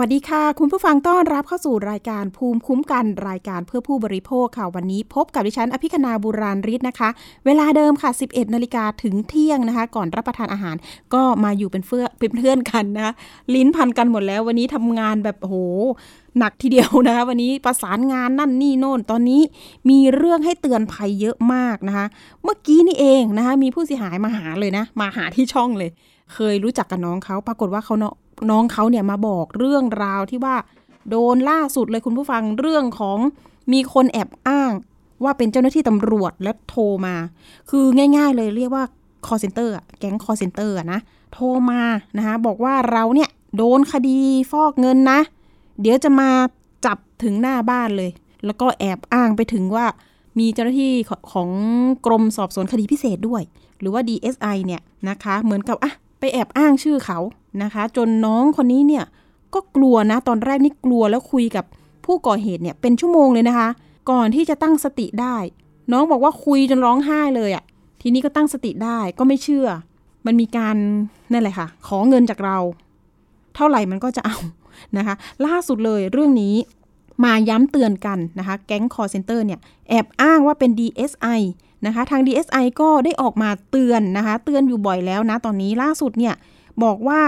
วัสดีค่ะ คุณผู้ฟังต้อนรับเข้าสู่รายการภูมิคุ้มกันรายการเพื่อผู้บริโภคค่ะ วันนี้พบกับดิฉันอภิคณาบุราริศนะคะ เวลาเดิมค่ะ 11นาฬิกาถึงเที่ยงนะคะ ก่อนรับประทานอาหาร ก็มาอยู่เป็นเพื่อเป็นเพื่อนกันนะคะลิ้นพันกันหมดแล้ว วันนี้ทำงานแบบโหหนักทีเดียวนะคะ วันนี้ประสานงานนั่นนี่โน่นตอนนี้มีเรื่องให้เตือนภัยเยอะมากนะคะ เมื่อกี้นี่เองนะคะ มีผู้เสียหายมาหาเลยนะ มาหาที่ช่องเลย เคยรู้จักกับน้องเขาปรากฏว่าเขาเนาะ น้องเขาเนี่ยมาบอกเรื่องราวที่ว่าโดนล่าสุดเลยคุณผู้ฟังเรื่องของมีคนแอบอ้างว่าเป็นเจ้าหน้าที่ตำรวจและโทรมา คือง่าย ๆ เลยเรียกว่า call center อะแก๊ง call center อะนะโทรมานะคะบอกว่าเราเนี่ยโดนคดีฟอกเงินนะ เดี๋ยวจะมาจับถึงหน้าบ้านเลย แล้วก็แอบอ้างไปถึงว่ามีเจ้าหน้าที่ของกรมสอบสวนคดีพิเศษด้วย หรือว่า DSI เนี่ยนะคะ เหมือนกับอะ ไปแอบอ้างชื่อเขานะคะ จนน้องคนนี้เนี่ยก็กลัวนะตอนแรกนี่กลัวแล้วคุยกับผู้ก่อเหตุเนี่ยเป็นชั่วโมงเลยนะคะ ก่อนที่จะตั้งสติได้ น้องบอกว่าคุยจนร้องไห้เลยอะ่ะทีนี้ก็ตั้งสติได้ก็ไม่เชื่อ มันมีการนั่นแหละค่ะ ขอเงินจากเรา เท่าไหร่มันก็จะเอานะคะ ล่าสุดเลยเรื่องนี้มาย้ำเตือนกันนะคะ แก๊งคอลเซ็นเตอร์เนี่ย แอบอ้างว่าเป็น DSI นะคะ ทาง DSI ก็ได้ออกมาเตือนนะคะ เตือนอยู่บ่อยแล้วนะ ตอนนี้ล่าสุดเนี่ย บอกว่า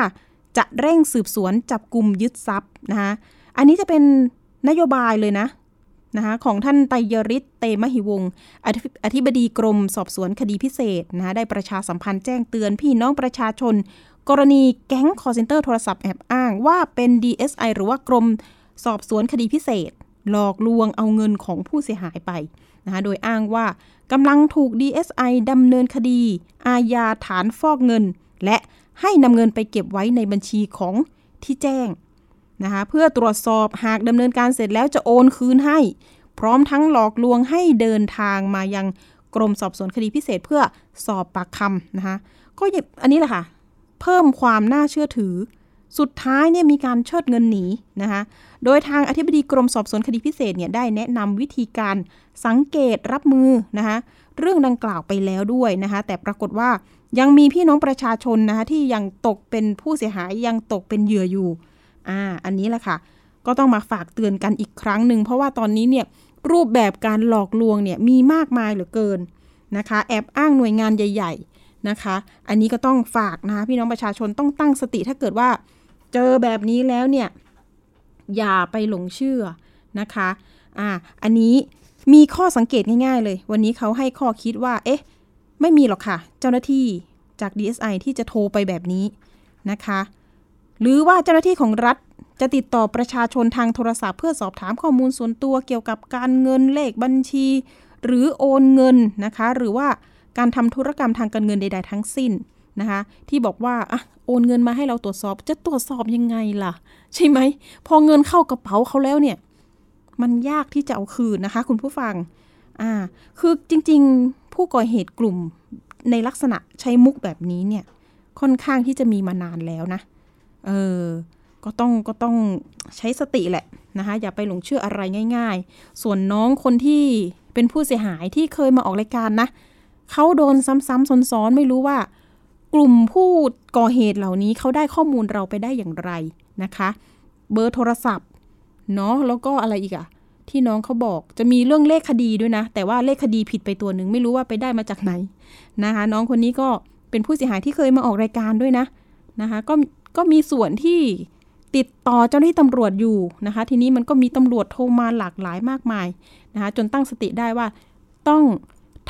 จะเร่งสืบสวนจับกลุ่มยึดทรัพย์นะคะ อันนี้จะเป็นนโยบายเลยนะนะคะของท่านไตยริศเตมหิวงศ์อธิบดีกรมสอบสวนคดีพิเศษนะคะได้ประชาสัมพันธ์แจ้งเตือนพี่น้องประชาชน กรณีแก๊งคอร์เซนเตอร์โทรศัพท์แอบอ้างว่าเป็น DSI หรือว่ากรมสอบสวนคดีพิเศษ หลอกลวงเอาเงินของผู้เสียหายไป นะคะโดยอ้างว่ากำลังถูก DSI ดำเนินคดี อาญาฐานฟอกเงิน และให้นำเงินไปเก็บไว้ในบัญชีของที่แจ้งนะคะเพื่อตรวจสอบหากดำเนินการเสร็จแล้วจะโอนคืนให้ พร้อมทั้งหลอกลวงให้เดินทางมายังกรมสอบสวนคดีพิเศษเพื่อสอบปากคำนะคะก็อันนี้แหละค่ะ เพิ่มความน่าเชื่อถือ สุดท้ายเนี่ยมีการเชิดเงินหนีนะคะ โดยทางอธิบดีกรมสอบสวนคดีพิเศษเนี่ยได้แนะนำวิธีการสังเกตรับมือนะคะเรื่องดังกล่าวไปแล้วด้วยนะคะ แต่ปรากฏว่ายังมีพี่น้องประชาชนนะคะที่ยังตกเป็นผู้เสียหายยังตกเป็นเหยื่ออยู่อ่าอันนี้แหละค่ะ ก็ต้องมาฝากเตือนกันอีกครั้งหนึ่งเพราะว่าตอนนี้เนี่ยรูปแบบการหลอกลวงเนี่ยมีมากมายเหลือเกินนะคะ แอบอ้างหน่วยงานใหญ่ ๆนะคะ อันนี้ก็ต้องฝากนะคะพี่น้องประชาชนต้องตั้งสติถ้าเกิดว่า เจอแบบนี้แล้วเนี่ยอย่าไปหลงเชื่อนะคะอ่าอันนี้มีข้อสังเกตง่ายๆเลย วันนี้เขาให้ข้อคิดว่า เอ๊ะ ไม่มีหรอกค่ะ เจ้าหน้าที่จาก DSI ที่จะโทรไปแบบนี้นะคะ หรือว่าเจ้าหน้าที่ของรัฐจะติดต่อประชาชนทางโทรศัพท์เพื่อสอบถามข้อมูลส่วนตัวเกี่ยวกับการเงินเลขบัญชี หรือโอนเงินนะคะ หรือว่าการทำธุรกรรมทางการเงินใด ๆ ทั้งสิ้น นะคะที่บอกว่าอะโอนเงินมาให้เราตรวจสอบจะตรวจสอบยังไงล่ะ ใช่ไหม พอเงินเข้ากระเป๋าเขาแล้วเนี่ย มันยากที่จะเอาคืนนะคะ คุณผู้ฟังอ่าคือจริงๆผู้ก่อเหตุกลุ่มในลักษณะใช้มุกแบบนี้เนี่ย ค่อนข้างที่จะมีมานานแล้วนะเออก็ต้องก็ต้องใช้สติแหละนะคะอย่าไปหลงเชื่ออะไรง่าย ๆ ส่วนน้องคนที่เป็นผู้เสียหายที่เคยมาออกรายการนะเขาโดนซ้ำๆซ้อนๆไม่รู้ว่า กลุ่มผู้ก่อเหตุเหล่านี้เขาได้ข้อมูลเราไปได้อย่างไรนะคะ เบอร์โทรศัพท์เนาะแล้วก็อะไรอีกอะที่น้องเขาบอกจะมีเรื่องเลขคดีด้วยนะ แต่ว่าเลขคดีผิดไปตัวหนึ่งไม่รู้ว่าไปได้มาจากไหนนะคะ น้องคนนี้ก็เป็นผู้เสียหายที่เคยมาออกรายการด้วยนะนะคะก็ก็มีส่วนที่ติดต่อเจ้าหน้าที่ตำรวจอยู่นะคะ ทีนี้มันก็มีตำรวจโทรมาหลากหลายมากมายนะคะ จนตั้งสติได้ว่าต้อง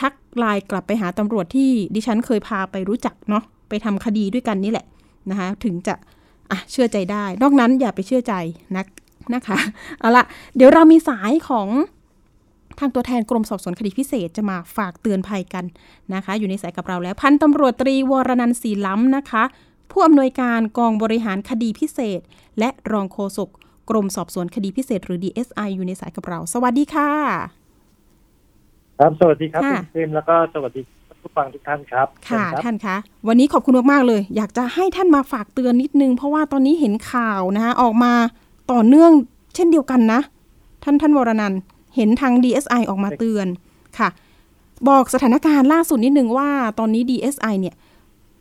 ทักไลน์กลับไปหาตำรวจที่ดิฉันเคยพาไปรู้จักเนาะไปทำคดีด้วยกันนี่แหละนะคะถึงจะอะเชื่อใจได้ นอกนั้นอย่าไปเชื่อใจนะนะคะเอาละเดี๋ยวเรามีสายของทางตัวแทนกรมสอบสวนคดีพิเศษจะมาฝากเตือนภัยกันนะคะ อยู่ในสายกับเราแล้ว พันตำรวจตรีวรนันท์ศรีล้ำนะคะ ผู้อำนวยการกองบริหารคดีพิเศษ และรองโฆษกกรมสอบสวนคดีพิเศษ หรือ DSI อยู่ในสายกับเรา สวัสดีค่ะ ครับ สวัสดีครับคุณพิมแล้วก็สวัสดีผู้ฟังทุกท่านครับ ค่ะท่านคะ วันนี้ขอบคุณมากๆเลย อยากจะให้ท่านมาฝากเตือนนิดนึง เพราะว่าตอนนี้เห็นข่าวนะคะออกมาต่อเนื่องเช่นเดียวกันนะ ท่านท่านวรนันเห็นทาง DSI ออกมาเตือนค่ะ บอกสถานการณ์ล่าสุดนิดนึงว่าตอนนี้ DSI เนี่ย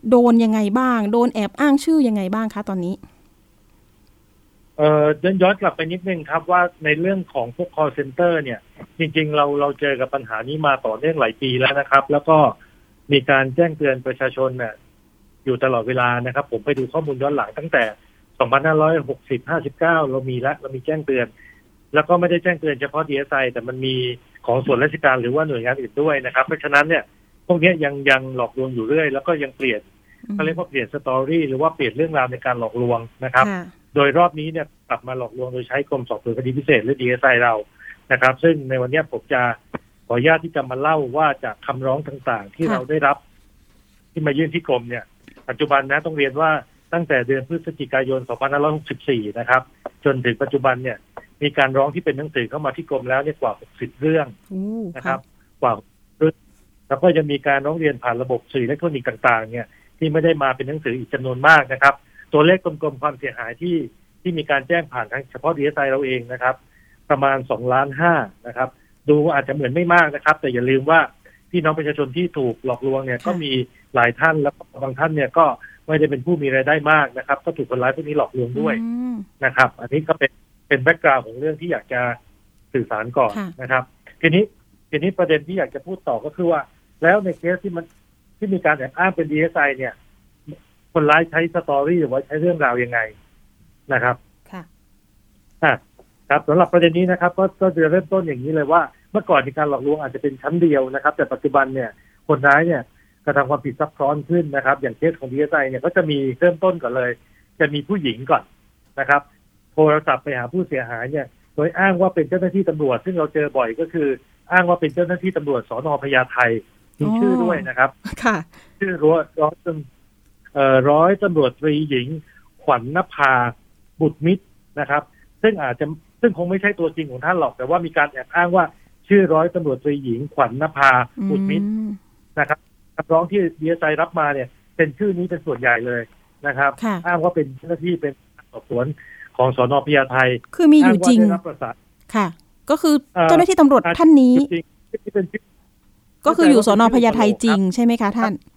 โดนยังไงบ้าง โดนแอบอ้างชื่อยังไงบ้างคะตอนนี้ เอ่อย้อนกลับไปนิดนึงครับว่าในเรื่องของพวก call center เนี่ย จริง ๆ เราเราเจอกับปัญหานี้มาต่อเนื่องหลายปีแล้วนะครับ แล้วก็มีการแจ้งเตือนประชาชนเนี่ยอยู่ตลอดเวลานะครับ ผมไปดูข้อมูลย้อนหลังตั้งแต่ 2560 59 เรามีแล้วเรามีแจ้งเตือน แล้วก็ไม่ได้แจ้งเตือนเฉพาะ DSI แต่มันมีของส่วนราชการหรือว่าหน่วยงานอื่นด้วยนะครับ เพราะฉะนั้นเนี่ยพวกนี้ยังยังหลอกลวงอยู่เรื่อย แล้วก็ยังเปลี่ยนเขาเรียกว่าเปลี่ยนสตอรี่หรือว่าเปลี่ยนเรื่องราวในการหลอกลวงนะครับ โดยรอบนี้เนี่ยกลับมาหลอกลวงโดยใช้กรมสอบสวนคดีพิเศษหรือ DSI เรานะครับ ซึ่งในวันนี้ผมจะขออนุญาตที่จะมาเล่าว่าจากคำร้องต่างๆ ที่เราได้รับ ที่มายื่นที่กรมเนี่ย ปัจจุบันนะต้องเรียนว่าตั้งแต่เดือนพฤศจิกายน 2564 นะครับ จนถึงปัจจุบันเนี่ย มีการร้องที่เป็นหนังสือเข้ามาที่กรมแล้วเนี่ยกว่า 60 เรื่องนะครับ กว่าเรื่องแล้วก็จะมีการร้องเรียนผ่านระบบสื่ออิเล็กทรอนิกส์ต่าง ๆ เนี่ยที่ไม่ได้มาเป็นหนังสืออีกจำนวนมากนะครับ ตัวเลขกลมๆความเสียหายที่ที่มีการแจ้งผ่านทางเฉพาะดีเอสไอเราเองนะครับ ประมาณสองล้านห้านะครับ ดูอาจจะเหมือนไม่มากนะครับ แต่อย่าลืมว่าพี่น้องประชาชนที่ถูกหลอกลวงเนี่ยก็มีหลายท่านแล้วบางท่านเนี่ยก็ไม่ได้เป็นผู้มีรายได้มากนะครับ ก็ถูกคนร้ายพวกนี้หลอกลวงด้วยนะครับ อันนี้ก็เป็นเป็น background ของเรื่องที่อยากจะสื่อสารก่อนนะครับ ทีนี้ทีนี้ประเด็นที่อยากจะพูดต่อก็คือว่า แล้วในเคสที่มันที่มีการแอบอ้างเป็นดีเอสไอเนี่ย คนร้ายใช้ story หรือว่าใช้เรื่องราวยังไงนะครับ ค่ะอะครับสำหรับประเด็นนี้นะครับ ก็ก็จะเริ่มต้นอย่างนี้เลยว่า เมื่อก่อนในการหลอกลวงอาจจะเป็นชั้นเดียวนะครับ แต่ปัจจุบันเนี่ย คนร้ายเนี่ยกระทำความผิดซับซ้อนขึ้นนะครับ อย่างเคสของดีเอสไอเนี่ยก็จะมีเริ่มต้นก่อนเลย จะมีผู้หญิงก่อนนะครับ โทรศัพท์ไปหาผู้เสียหายเนี่ย โดยอ้างว่าเป็นเจ้าหน้าที่ตำรวจ ซึ่งเราเจอบ่อยก็คือ อ้างว่าเป็นเจ้าหน้าที่ตำรวจสอนอพญาไทมีชื่อด้วยนะครับ ค่ะ ชื่อร้อยร้อยตำเอ่อ ร้อยตำรวจตรีหญิง ขวัญนภาบุตรมิตรนะครับ ซึ่งอาจจะซึ่งคงไม่ใช่ตัวจริงของท่านหรอก แต่ว่ามีการแอบอ้างว่าชื่อร้อยตำรวจตรีหญิง ขวัญนภาบุตรมิตรนะครับคำร้องที่ดีเอสไอรับมาเนี่ย เป็นชื่อนี้เป็นส่วนใหญ่เลยนะครับ อ้างว่าเป็นเจ้าหน้าที่เป็นสอบสวนของสอนอพญาไทคือมีอยู่จริงค่ะ ก็คือเจ้าหน้าที่ตำรวจท่านนี้ ก็คืออยู่สอนอพญาไทจริงใช่ไหมคะท่านเ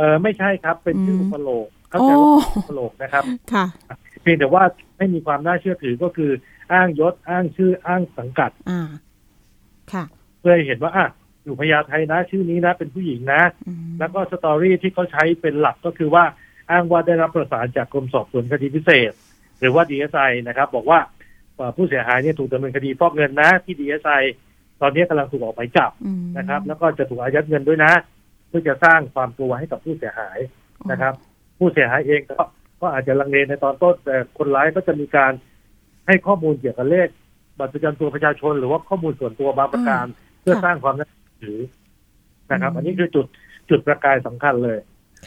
ออไม่ใช่ครับเป็นชื่ออุปโลกเข้าใจว่าอุปโลกนะครับค่ะเพียงแต่ว่าไม่มีความน่าเชื่อถือก็คืออ้างยศอ้างชื่ออ้างสังกัดอ่าค่ะ เพื่อเห็นว่าอะอยู่พญาไทนะชื่อนี้นะเป็นผู้หญิงนะ แล้วก็สตอรี่ที่เขาใช้เป็นหลักก็คือว่าอ้างว่าได้รับประสานจากกรมสอบสวนคดีพิเศษ หรือว่าดีเอสไอนะครับ บอกว่าผู้เสียหายเนี่ยถูกดำเนินคดีฟอกเงินนะที่ดีเอสไอตอนนี้กำลังถูกออกหมายจับนะครับ แล้วก็จะถูกอายัดเงินด้วยนะ เพื่อจะสร้างความกลัวให้กับผู้เสียหายนะครับ ผู้เสียหายเองก็ก็อาจจะลังเลในตอนต้นแต่คนร้ายก็จะมีการให้ข้อมูลเกี่ยวกับเลขบัตรประจำตัวประชาชน หรือว่าข้อมูลส่วนตัวบางประการ เพื่อสร้างความน่าถือนะครับ อันนี้คือจุดจุดประกายสำคัญเลย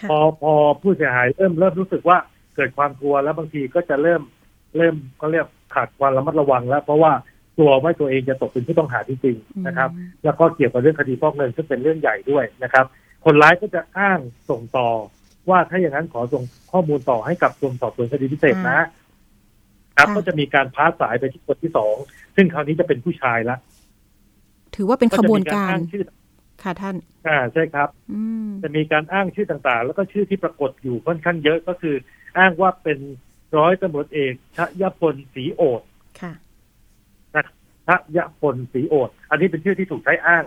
พอพอผู้เสียหายเริ่มเริ่มรู้สึกว่าเกิดความกลัวแล้วบางทีก็จะเริ่มเริ่มก็เรียกขาดความระมัดระวังแล้ว เพราะว่ากลัวว่าตัวเองจะตกเป็นผู้ต้องหาจริงๆนะครับ แล้วก็เกี่ยวกับเรื่องคดีฟอกเงินซึ่งเป็นเรื่องใหญ่ด้วยนะครับ คนร้ายก็จะอ้างส่งต่อ ว่าถ้าอย่างนั้นขอส่งข้อมูลต่อให้กับกรมสอบสวนคดีพิเศษนะ ครับก็จะมีการพาสายไปที่คนที่สองซึ่งคราวนี้จะเป็นผู้ชายละถือว่าเป็นขบวนการค่ะท่านอ่าใช่ครับจะมีการอ้างชื่อต่างๆ แล้วก็ชื่อที่ปรากฏอยู่ค่อนข้างเยอะก็คือ อ้างว่าเป็นร้อยตำรวจเอกชยพลศรีโอดค่ะ ชยพลศรีโอดอันนี้เป็นชื่อที่ถูกใช้อ้าง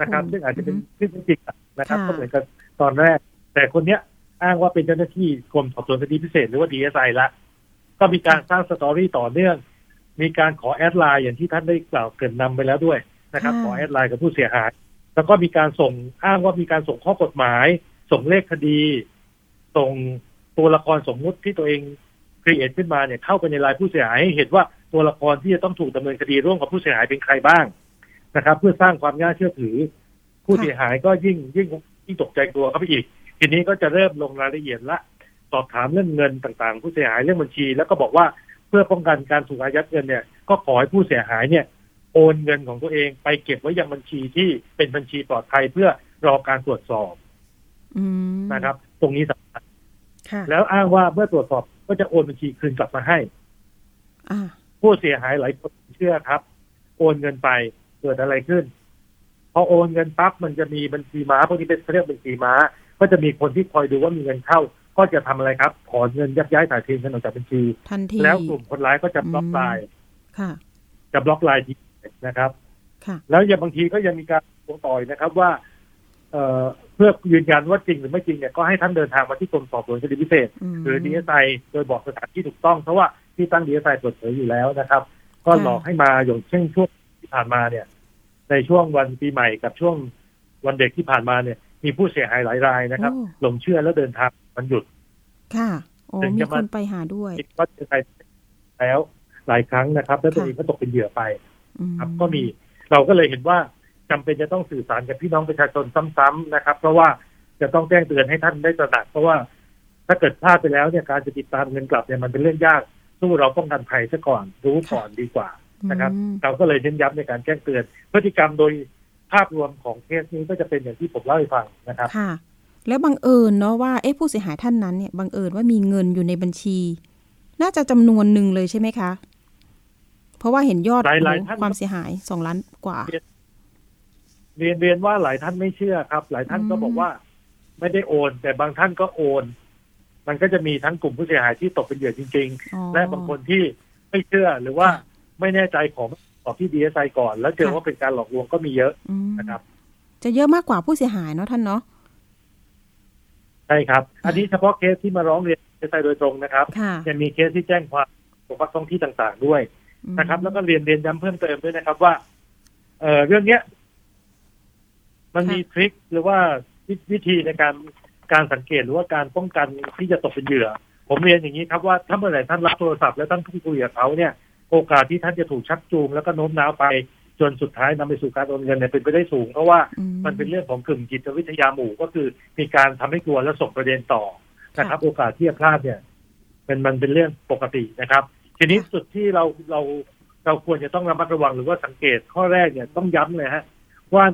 นะครับ ซึ่งอาจจะเป็นชื่อจริงนะครับ ก็เหมือนกับตอนแรก แต่คนเนี้ยอ้างว่าเป็นเจ้าหน้าที่กรมสอบสวนคดีพิเศษหรือว่าดีเอสไอละ ก็มีการสร้าง story ต่อเนื่อง มีการขอ add ไลน์อย่างที่ท่านได้กล่าวเกริ่นนำไปแล้วด้วยนะครับ ขอ add ไลน์กับผู้เสียหาย แล้วก็มีการส่งอ้างว่ามีการส่งข้อกฎหมาย ส่งเลขคดี ส่งตัวละครสมมุติที่ตัวเอง create ขึ้นมาเนี่ยเข้าไปในไลน์ผู้เสียหายให้เห็นว่า ตัวละครที่จะต้องถูกดำเนินคดีร่วมกับผู้เสียหายเป็นใครบ้างนะครับ เพื่อสร้างความน่าเชื่อถือ ผู้เสียหายก็ยิ่งยิ่งยิ่งตกใจกลัวเข้าไปอีก ทีนี้ก็จะเริ่มลงรายละเอียดละ สอบถามเรื่องเงินต่างๆ ผู้เสียหายเรื่องบัญชี แล้วก็บอกว่าเพื่อป้องกันการถูกอายัดเงินเนี่ย ก็ขอให้ผู้เสียหายเนี่ยโอนเงินของตัวเองไปเก็บไว้ยังบัญชีที่เป็นบัญชีปลอดภัยเพื่อรอการตรวจสอบนะครับ ตรงนี้สำคัญแล้วอ้างว่าเมื่อตรวจสอบก็จะโอนบัญชีคืนกลับมาให้ ผู้เสียหายหลายคนเชื่อครับ โอนเงินไปเกิดอะไรขึ้น พอโอนเงินปั๊บมันจะมีบัญชีม้าพวกนี้เป็นเขาเรียกบัญชีม้า ก็จะมีคนที่คอยดูว่ามีเงินเข้า ก็จะทำอะไรครับ ถอนเงินยักย้ายถ่ายเทเงินออกจากบัญชีทันทีแล้วกลุ่มคนร้ายก็จะบล็อกไลน์ค่ะจะบล็อกไลน์ทีนะครับค่ะแล้วยังบางทีก็ยังมีการตรงต่อยนะครับว่า เอ่อเพื่อยืนยันว่าจริงหรือไม่จริงเนี่ยก็ให้ท่านเดินทางมาที่กรมสอบสวนคดีพิเศษหรือดีเอสไอโดยบอกสถานที่ถูกต้องเพราะว่า ที่ตั้งดีเอสไอเปิดเผยอยู่แล้วนะครับ ก็ค่ะหลอกให้มาอย่างเช่นช่วงที่ผ่านมาเนี่ย ในช่วงวันปีใหม่กับช่วงวันเด็กที่ผ่านมาเนี่ย มีผู้เสียหายหลายรายนะครับโอ้หลงเชื่อแล้วเดินทางวันหยุด ค่ะโอ้ถึงมีจะคมานไปหาด้วยก็เจอใครแล้วหลายครั้งนะครับแล้วตัวค่ะเองก็ตกเป็นเหยื่อไปอืมครับก็มีเราก็เลยเห็นว่าจำเป็นจะต้องสื่อสารกับพี่น้องประชาชนซ้ำๆนะครับ เพราะว่าจะต้องแจ้งเตือนให้ท่านได้ตระหนักเพราะว่าถ้าเกิดพลาดไปแล้วเนี่ยการจะติดตามเงินกลับเนี่ยมันเป็นเรื่องยาก สู้เราป้องกันภัยซะก่อน รู้ก่อนดีกว่านะครับอืมเราก็เลยเน้นย้ำในการแจ้งเตือน พฤติกรรมโดยภาพรวมของเคสนี้ก็จะเป็นอย่างที่ผมเล่าให้ฟังนะครับค่ะ แล้วบังเอิญเนาะว่าเอ๊ะผู้เสียหายท่านนั้นเนี่ยบังเอิญว่ามีเงินอยู่ในบัญชี น่าจะจำนวนหนึ่งเลยใช่ไหมคะ เพราะว่าเห็นยอดหลายหลายโอ้โหท่านความเสียหายสองล้านกว่า เรียนเรียนว่าหลายท่านไม่เชื่อครับ หลายท่านก็อืมบอกว่า ไม่ได้โอน แต่บางท่านก็โอน มันก็จะมีทั้งกลุ่มผู้เสียหายที่ตกเป็นเหยื่อจริงอ๋อๆและบางคนที่ไม่เชื่อหรือว่าค่ะไม่แน่ใจของสอบที่ดีเอสไอก่อน แล้วเจอค่ะว่าเป็นการหลอกลวงก็มีเยอะอืมนะครับ จะเยอะมากกว่าผู้เสียหายเนาะท่านเนาะใช่ครับ อันนี้เฉพาะเคสที่มาร้องเรียนดีเอสไอโดยตรงนะครับค่ะยังมีเคสที่แจ้งความปกติท้องที่ต่างๆด้วยอืมนะครับ แล้วก็เรียนเรียนย้ำเพิ่มเติมด้วยนะครับว่า เอ่อเรื่องเนี้ย มันมี trick หรือว่าวิวิธีในการ การสังเกตหรือว่าการป้องกันที่จะตกเป็นเหยื่อ ผมเรียนอย่างนี้ครับว่าถ้าเมื่อไหร่ท่านรับโทรศัพท์แล้วท่านพูดคุยกับเขาเนี่ยโอกาสที่ท่านจะถูกชักจูงแล้วก็โน้มน้าวไปจนสุดท้ายนำไปสู่การโอนเงินเนี่ยเป็นไปได้สูง เพราะว่าอืมันเป็นเรื่องของกลุ่มจิตวิทยาหมู่ก็คือมีการทำให้กลัวและส่งประเด็นต่อนะครับ โอกาสที่จะพลาดเนี่ยเป็นมันเป็นเรื่องปกตินะครับ ทีนี้ค่ะจุดที่เราเราเราควรจะต้องระมัดระวังหรือว่าสังเกตข้อแรกเนี่ยต้องย้ำเลยฮะว่า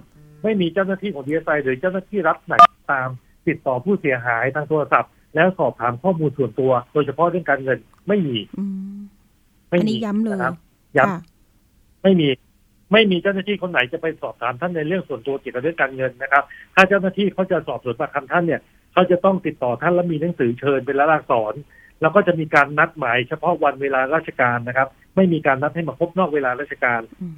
ไม่มีเจ้าหน้าที่ของดีเอสไอหรือเจ้าหน้าที่รับไหนก็ตาม ติดต่อผู้เสียหายทางโทรศัพท์ แล้วสอบถามข้อมูลส่วนตัว โดยเฉพาะเรื่องการเงินไม่มีอืมไม่อันมีนี้ย้ำเลยนะครับย้ำค่ะไม่มี ไม่มีเจ้าหน้าที่คนไหนจะไปสอบถามท่านในเรื่องส่วนตัวเกี่ยวกับเรื่องการเงินนะครับ ถ้าเจ้าหน้าที่เขาจะสอบสวนปากคำท่านเนี่ยเขาจะต้องติดต่อท่านและมีหนังสือเชิญเป็นละลากษรแล้วก็จะมีการนัดหมายเฉพาะวันเวลาราชการนะครับ ไม่มีการนัดให้มาพบนอกเวลาราชการอืม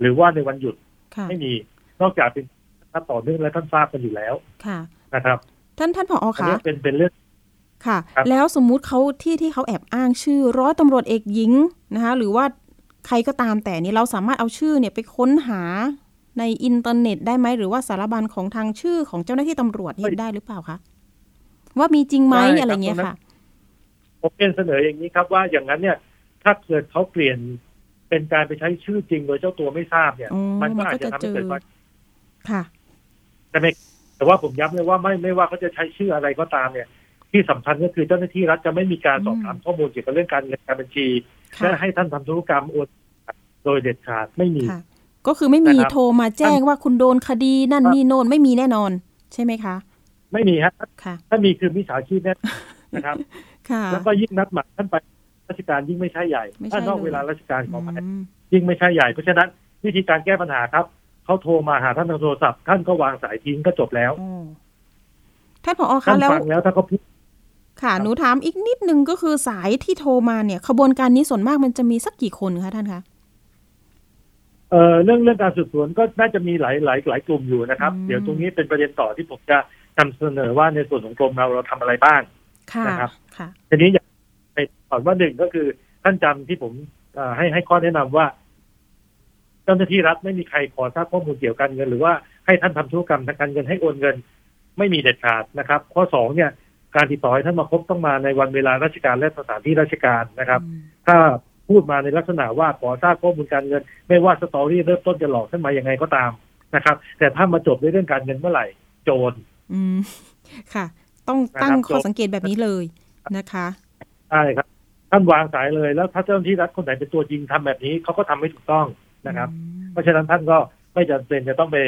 หรือว่าในวันหยุดค่ะไม่มีนอกจากเป็นนัดต่อเนื่องและท่านทราบกันอยู่แล้ว ค่ะ นะครับท่านท่านผออันคะนี้เป็นเป็นเรื่องค่ะครับแล้วสมมุติเขาที่ที่เขาแอบอ้างชื่อ ร้อยตำรวจเอกหญิงนะคะ หรือว่าใครก็ตามแต่นี่เราสามารถเอาชื่อเนี่ยไปค้นหาในอินเทอร์เน็ตได้ไหมหรือว่าสารบัญของทางชื่อของเจ้าหน้าที่ตำรวจนี่ได้หรือเปล่าคะว่ามีจริงไหมได้ครับอะไรเงี้ยตรงนั้ค่ะนผมเป็นเสนออย่างนี้ครับว่าอย่างนั้นเนี่ย ถ้าเกิดเขาเปลี่ยนเป็นการไปใช้ชื่อจริงโดยเจ้าตัวไม่ทราบเนี่ยอ๋อมันก็มันอาจก็จะจะทำให้เกิดเจอความค่ะแต่ไม่ แต่ว่าผมย้ำเลยว่าไม่ไม่ว่าเขาจะใช้ชื่ออะไรก็ตามเนี่ย ที่สำคัญก็คือเจ้าหน้าที่รัฐจะไม่มีการสอบถามข้อมูลเกี่ยวกับเรื่องการเงินการบัญชีค่ะและให้ท่านทำธุรกรรมโอนโดยเด็ดขาดไม่มีค่ะก็คือไม่มีนะครับโทรมาแจ้งว่าคุณโดนคดีนั่นครับนี่โน่นไม่มีแน่นอน ใช่ไหมคะ ไม่มีฮะค่ะถ้ามีคือมิจฉาชีพแน่นะครับค่ะแล้วก็ยิ่งนัดหมายท่านไปราชการยิ่งไม่ใช่ใหญ่ไม่ใช่ถ้านอกเลยเวลาราชการขอไปอืมยิ่งไม่ใช่ใหญ่ เพราะฉะนั้นวิธีการแก้ปัญหาครับ เขาโทรมาหาท่านทางโทรศัพท์ท่านก็วางสายทิ้งก็จบแล้วอ๋อท่านผอท่าคะนแล้วฟังแล้วถ้าเขาพูดค่ะ หนูถามอีกนิดนึงก็คือสายที่โทรมาเนี่ย ขบวนการนี้ส่วนมากมันจะมีสักกี่คนคะท่านคะเอ่อเรื่องเรื่องการสืบสวนก็น่าจะมีหลายหลายหลายกลุ่มอยู่นะครับอืมเดี๋ยวตรงนี้เป็นประเด็นต่อที่ผมจะนำเสนอว่าในส่วนของกรมเราเราทำอะไรบ้างค่ะนะครับค่ะทีนี้อยากไปก่อนว่าหนึ่งก็คือท่านจำที่ผมเอ่อให้ให้ข้อแนะนำว่า เจ้าหน้าที่รัฐไม่มีใครขอทราบข้อมูลเกี่ยวกับการเงิน หรือว่าให้ท่านทำธุรกรรมทางการเงินให้โอนเงิน ไม่มีเด็ดขาดนะครับ ข้อสองเนี่ยการติดต่อให้ท่านมาพบต้องมาในวันเวลาราชการและสถานที่ราชการนะครับอืมถ้าพูดมาในลักษณะว่าขอทราบข้อมูลการเงิน ไม่ว่าสตอรี่เริ่มต้นจะหลอกท่านมายังไงก็ตามนะครับ แต่ถ้ามาจบด้วยเรื่องการเงินเมื่อไหร่ โจรอืมค่ะ ต้องนะครับตั้งข้อจบสังเกตแบบนี้เลยนะคะใช่ครับ ท่านวางสายเลยแล้วถ้าเจ้าหน้าที่รัฐคนไหนเป็นตัวจริงทำแบบนี้เขาก็ทำไม่ถูกต้อง นะครับอืมเพราะฉะนั้นท่านก็ไม่จำเป็นจะต้องไป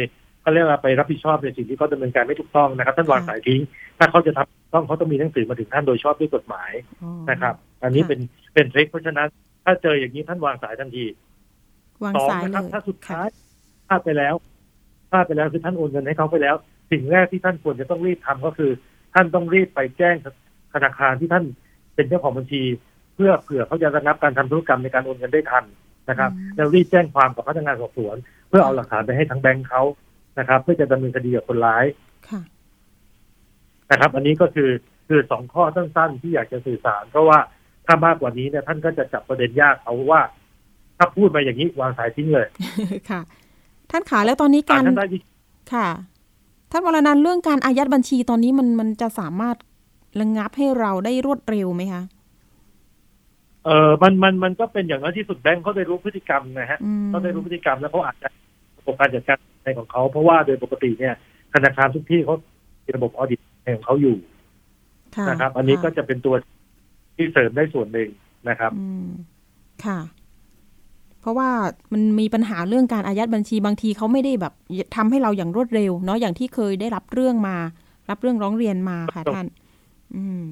เขาเรียกว่าไปรับผิดชอบในสิ่งที่เขาดำเนินการไม่ถูกต้องนะครับ ท่านวางสายทิ้ง ถ้าเขาจะทำต้องเขาต้องมีหนังสือมาถึงท่านโดยชอบด้วยกฎหมายอ๋อนะครับ อันนี้ค่ะเป็นเป็นทริคเพราะฉะนั้น ถ้าเจออย่างนี้ท่านวางสายทันทีวางสองสายนะเลครับยถ้าสุดค่ะท้ายพลาดไปแล้วพลาดไปแล้วคือท่านโอนเงินให้เขาไปแล้ว สิ่งแรกที่ท่านควรจะต้องรีบทำก็คือ ท่านต้องรีบไปแจ้งธนาคารที่ท่านเป็นเจ้าของบัญชี เพื่อเผื่อเขาจะระงับการทำธุรกรรมในการโอนเงินได้ทัน นะครับอืมแล้วรีบแจ้งความกับพนักงานสอบสวน เพื่อเอาหลักฐานไปให้ทางแบงค์เขานะครับ เพื่อจะดำเนินคดีกับคนร้ายค่ะนะครับ อันนี้ก็คือคือสองข้อสั้นๆที่อยากจะสื่อสารเพราะว่าถ้ามากกว่านี้เนี่ยท่านก็จะจับประเด็นยากเอาว่า ถ้าพูดมาอย่างนี้วางสายทิ้งเลยค่ะ ท่านขาแล้วตอนนี้ศาการลท่านได้วิค่ะ ท่านวรนันท์เรื่องการอายัดบัญชีตอนนี้มันมันจะสามารถระงับให้เราได้รวดเร็วไหมคะ เออมันมันมันก็เป็นอย่างน้อยที่สุดแบงค์เขาได้รู้พฤติกรรมนะฮะอืมเขาได้รู้พฤติกรรมแล้วเขาอาจจะระบบการจัดการในของเขาเพราะว่าโดยปกติเนี่ยธนาคารทุกที่เขามีระบบออดิตของเขาอยู่ค่ะนะครับ อันนี้ก็จะเป็นตัวที่เสริมได้ส่วนหนึ่งนะครับอืมค่ะ เพราะว่ามันมีปัญหาเรื่องการอายัดบัญชีบางทีเขาไม่ได้แบบทำให้เราอย่างรวดเร็ว เนาะอย่างที่เคยได้รับเรื่องมา รับเรื่องร้องเรียนมาค่ะท่าน อืม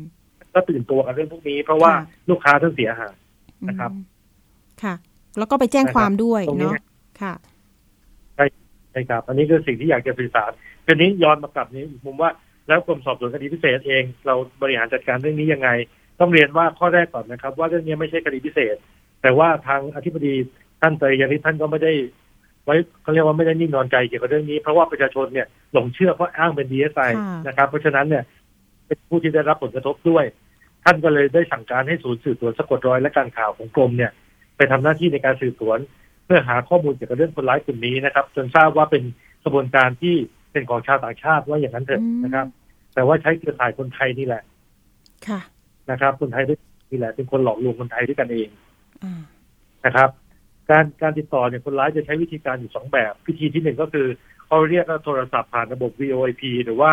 ก็ตื่นตัวกับเรื่องพวกนี้ เพราะว่าค่ะลูกค้าท่านเสียหายนะครับอืมค่ะ แล้วก็ไปแจ้งความด้วยตรงนี้เนาะค่ะใช่ครับ อันนี้คือสิ่งที่อยากจะสื่อสารทีนี้ย้อนมากลับนี้อีกมุมว่าแล้วกรมสอบสวนคดีพิเศษเอง เราบริหารจัดการเรื่องนี้ยังไง ต้องเรียนว่าข้อแรกก่อนนะครับ ว่าเรื่องนี้ไม่ใช่คดีพิเศษ แต่ว่าทางอธิบดีท่านเตยยานิท่านก็ไม่ได้ ไว้เขาเรียกว่าไม่ได้นิ่งนอนใจเกี่ยวกับเรื่องนี้ เพราะว่าประชาชนเนี่ยหลงเชื่อเพราะอ้างเป็นดีเอสไอค่ะนะครับ เพราะฉะนั้นเนี่ยเป็นผู้ที่ได้รับผลกระทบด้วย ท่านก็เลยได้สั่งการให้ศูนย์สืบสวนสะกดรอยและการข่าวของกรมเนี่ย ไปทำหน้าที่ในการสืบสวน เพื่อหาข้อมูลเกี่ยวกับเรื่องคนร้ายกลุ่มนี้นะครับ จนทราบว่าเป็นกระบวนการที่เป็นของชาวต่างชาติว่าอย่างนั้นเถอะอืมนะครับ แต่ว่าใช้เครือข่ายคนไทยนี่แหละ ค่ะ นะครับ คนไทยด้วยนี่แหละ เป็นคนหลอกลวงคนไทยด้วยกันเองอ่านะครับ การการติดต่อเนี่ยคนร้ายจะใช้วิธีการอยู่สองแบบวิธีที่หนึ่งก็คือเขาเรียกว่าโทรศัพท์ผ่านระบบ VoIP หรือว่า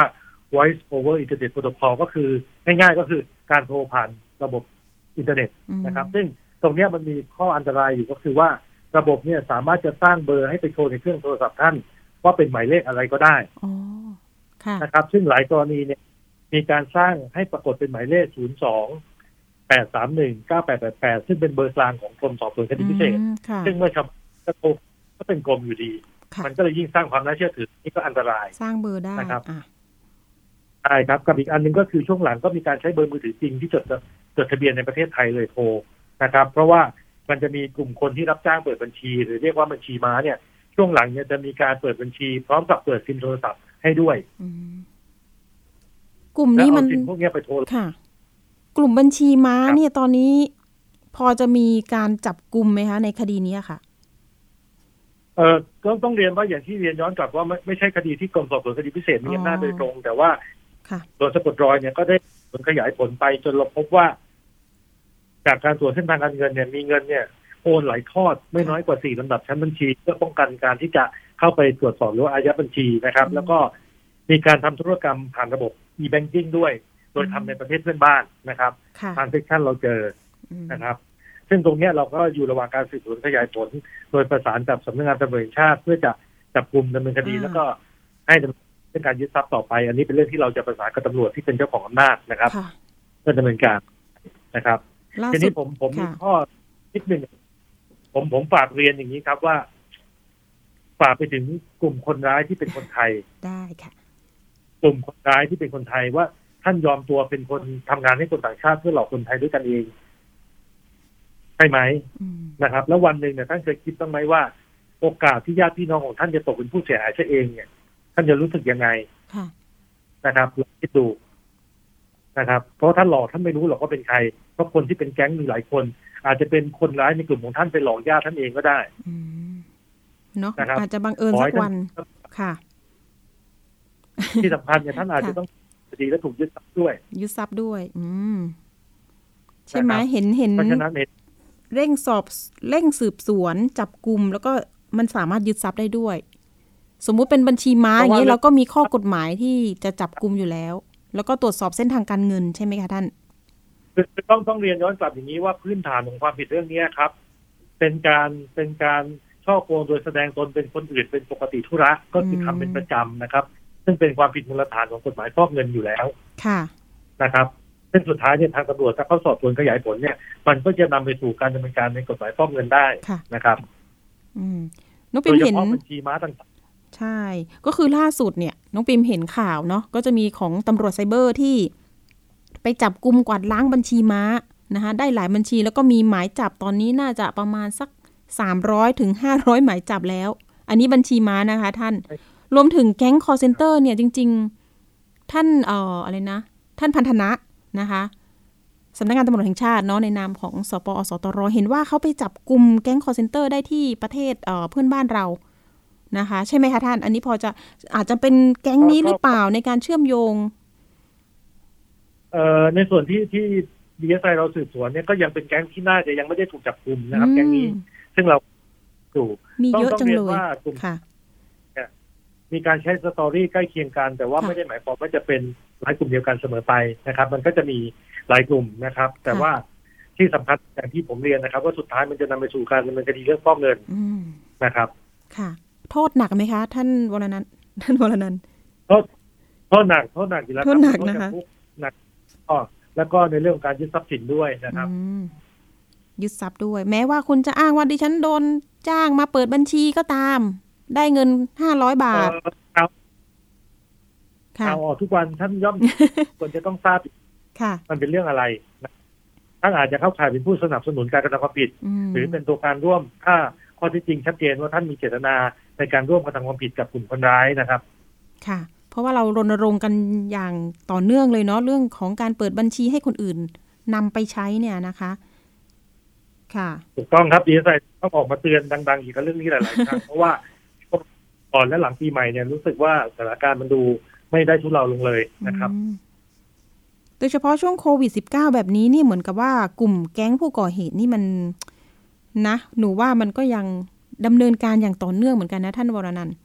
Voice over Internet Protocol ก็คือง่ายๆก็คือการโทรผ่านระบบอินเทอร์เน็ตอืมนะครับ ซึ่งตรงเนี้ยมันมีข้ออันตรายอยู่ก็คือว่าระบบเนี่ยสามารถจะสร้างเบอร์ให้ไปโชว์ในเครื่องโทรศัพท์ท่านว่าเป็นหมายเลขอะไรก็ได้อ๋อค่ะนะครับ ซึ่งหลายกรณีเนี่ย มีการสร้างให้ปรากฏเป็นหมายเลข 02 831 9888 ซึ่งเป็นเบอร์กลางของกรมสอบสวนคดีพิเศษอืมค่ะซึ่งเมื่อชาวกระทบก็เป็นกรมอยู่ดีค่ะมันก็เลยยิ่งสร้างความน่าเชื่อถือนี่ก็อันตราย สร้างเบอร์ได้นะครับอะ ใช่ครับกับอีกอันหนึงก็คือช่วงหลังก็มีการใช้เบอร์มือถือจริงที่จดจดทะเบียนในประเทศไทยเลยโทรนะครับ เพราะว่ามันจะมีกลุ่มคนที่รับจ้างเปิดบัญชี หรือเรียกว่าบัญชีม้าเนี่ย ช่วงหลังเนี่ยจะมีการเปิดบัญชี พร้อมกับเปิดซิมโทรศัพท์ให้ด้วยอืมกลุ่มแล้วนี้เอามันซิมพวกเนี้ยไปโทรค่ะ กลุ่มบัญชีม้าครับเนี่ยตอนนี้ พอจะมีการจับกลุ่มไหมคะ ในคดีนี้ค่ะเออก็ต้องเรียนว่าอย่างที่เรียนย้อนกลับว่าไม่ไม่ใช่คดีที่กรมสอบสวนคดีพิเศษมีอำนาจอ๋อโดยตรง แต่ว่าค่ะ ส่วนสะกดรอยเนี่ยก็ได้ผลขยายผลไปจนเราพบว่า จากการตรวจเส้นทางการเงินเนี่ยมีเงินเนี่ยโอนหลายทอดไม่น้อยกว่าสี่ลำดับชั้นบัญชี เพื่อป้องกันการที่จะเข้าไปตรวจสอบหรือว่าอายัดบัญชีนะครับอืมแล้วก็มีการทำธุรกรรมผ่านระบบ e-banking ด้วย โดยอืมทำในประเทศเพื่อนบ้านนะครับค่ะทาง section เราเจออืมนะครับ ซึ่งตรงเนี้ยเราก็อยู่ระหว่างการสืบสวนขยายผล โดยประสานกับสำนักงานตำรวจแห่งชาติ เพื่อจะจับกลุ่มดำเนินคดีอ่าแล้วก็ให้ดำเนิน การยึดทรัพย์ต่อไป อันนี้เป็นเรื่องที่เราจะประสานกับตำรวจที่เป็นเจ้าของอำนาจนะครับค่ะเพื่อดำเนินการนะครับล่าสุดทีนี้ผมผมมีค่ะข้อนิดหนึ่งผมผมฝากเรียนอย่างนี้ครับว่า ฝากไปถึงกลุ่มคนร้ายที่เป็นคนไทยได้ค่ะ กลุ่มคนร้ายที่เป็นคนไทยว่าท่านยอมตัวเป็นคนทำงานให้คนต่างชาติเพื่อหลอกคนไทยด้วยกันเองใช่ไหมอืมนะครับ แล้ววันหนึ่งเนี่ยท่านเคยคิดบ้างไหมว่า โอกาสที่ญาติพี่น้องของท่านจะตกเป็นผู้เสียหายซะเองเนี่ย ท่านจะรู้สึกยังไงค่ะนะครับลองคิดดูนะครับ เพราะท่านหลอกท่านไม่รู้หรอกว่าเป็นใคร เพราะคนที่เป็นแก๊งมีหลายคน อาจจะเป็นคนร้ายในกลุ่มของท่านไปหลอกญาติท่านเองก็ได้อืมเนาะนะครับอาจจะบังเอิญขอสัให้กท่าวันค่ะ ที่สำคัญเนี่ยท่านอาจจะต้องคดีและถูกยึดทรัพย์ด้วย ยึดทรัพย์ด้วย อืมใช่ไหมนะครับเห็นเห็นเพราะฉะนั้นเนี่ยเร่งสอบเร่งสืบสวนจับกลุ่มแล้วก็มันสามารถยึดทรัพย์ได้ด้วย สมมุติเป็นบัญชีม้าอย่างนี้เราก็มีข้อกฎหมายที่จะจับกลุ่มอยู่แล้ว แล้วก็ตรวจสอบเส้นทางการเงินใช่ไหมคะท่านคือคือต้องต้องเรียนย้อนกลับอย่างนี้ว่าพื้นฐานของความผิดเรื่องนี้ครับ เป็นการเป็นการช่อโกงโดยแสดงตนเป็นคนอื่นเป็นปกติธุระก็คือทำเป็นประจำนะครับ ซึ่งเป็นความผิดมูลฐานของกฎหมายฟอกเงินอยู่แล้วค่ะนะครับซึ่งสุดท้ายเนี่ยทางตำรวจถ้าเขาสอบสวนขยายผลเนี่ย มันก็จะนำไปสู่การดำเนินการในกฎหมายฟอกเงินได้ค่ะนะครับ อืมน้องโดปิมยเฉเห็นพาะบัญชีม้าต่างใช่ ก็คือล่าสุดเนี่ยน้องปิมเห็นข่าวเนาะก็จะมีของตำรวจไซเบอร์ที่ไปจับกลุ่มกวาดล้างบัญชีม้านะคะได้หลายบัญชีแล้วก็มีหมายจับตอนนี้น่าจะประมาณสัก 300ถึง500 หมายจับแล้ว อันนี้บัญชีม้านะคะท่าน รวมถึงแก๊ง call center เนี่ยจริง ๆ ท่านเอ่ออะไรนะ ท่านพันธนะนะคะสำนักงานตำรวจแห่งชาติเนาะในนามของศปอส.ตร. เห็นว่าเขาไปจับกุมแก๊ง call center ได้ที่ประเทศเอ่อเพื่อนบ้านเรา นะคะ ใช่ไหมคะท่าน อันนี้พอจะอาจจะเป็นแก๊งนี้หรือเปล่าในการเชื่อมโยงๆเอ่อในส่วนที่ที่ดีเอสไอเราสืบสวนเนี่ยก็ยังเป็นแก๊งที่น่าจะยังไม่ได้ถูกจับกลุ่มนะครับ แก๊งนี้ ซึ่งเราอยู่มีเยอะจังเลยต้องเรียนว่ากลุ่มค่ะมีการใช้ story ใกล้เคียงกัน แต่ว่าค่ะไม่ได้หมายความว่าจะเป็นหลายกลุ่มเดียวกันเสมอไปนะครับ มันก็จะมีหลายกลุ่มนะครับ แต่ค่ะว่าที่สำคัญอย่างที่ผมเรียนนะครับ ว่าสุดท้ายมันจะนำไปสู่การดำเนินคดีเรื่องฟอกเงินอืมนะครับ ค่ะ โทษหนักไหมคะ ท่านวรนันท์ท่านวรนันท์โทษโทษหนักโทษหนักอยู่แล้วรับโทษหนักนะคะโทษจำคุกหนักก็แล้วก็ในเรื่องของการยึดทรัพย์สินด้วยนะครับอืมยึดทรัพย์ด้วย แม้ว่าคุณจะอ้างว่าดิฉันโดนจ้างมาเปิดบัญชีก็ตาม ได้เงินห้าร้อยบาทเอ่อเอาค่ะเอาออกทุกวันท่านย่อมควรจะต้องทราบค่ะ มันเป็นเรื่องอะไรนะท่านอาจจะเข้าข่ายเป็นผู้สนับสนุนการกระทำความผิดมหรือเป็นตัวการร่วมถ้า ข้อเที่จริงชัดเจนว่าท่านมีเจตนาในการร่วมกระทำความผิดกับกลุ่มคนร้ายนะครับ ค่ะ เพราะว่าเรารณรงค์กันอย่างต่อเนื่องเลยเนาะเรื่องของการเปิดบัญชีให้คนอื่นนำไปใช้เนี่ยนะคะ ค่ะถูกต้องครับดีไซน์ต้องออกมาเตือนดัง ๆ อีกกับเรื่องนี้หลายๆครั้งเพราะว่าก่อนและหลังปีใหม่เนี่ยรู้สึกว่าสถานการณ์มันดูไม่ได้ทุเลาลงเลยนะครับอืมโดยเฉพาะช่วงโควิด -19 แบบนี้นี่เหมือนกับว่ากลุ่มแก๊งผู้ก่อเหตุนี่มัน นะ หนูว่ามันก็ยังดำเนินการอย่างต่อเนื่องเหมือนกันนะท่านวรนันท์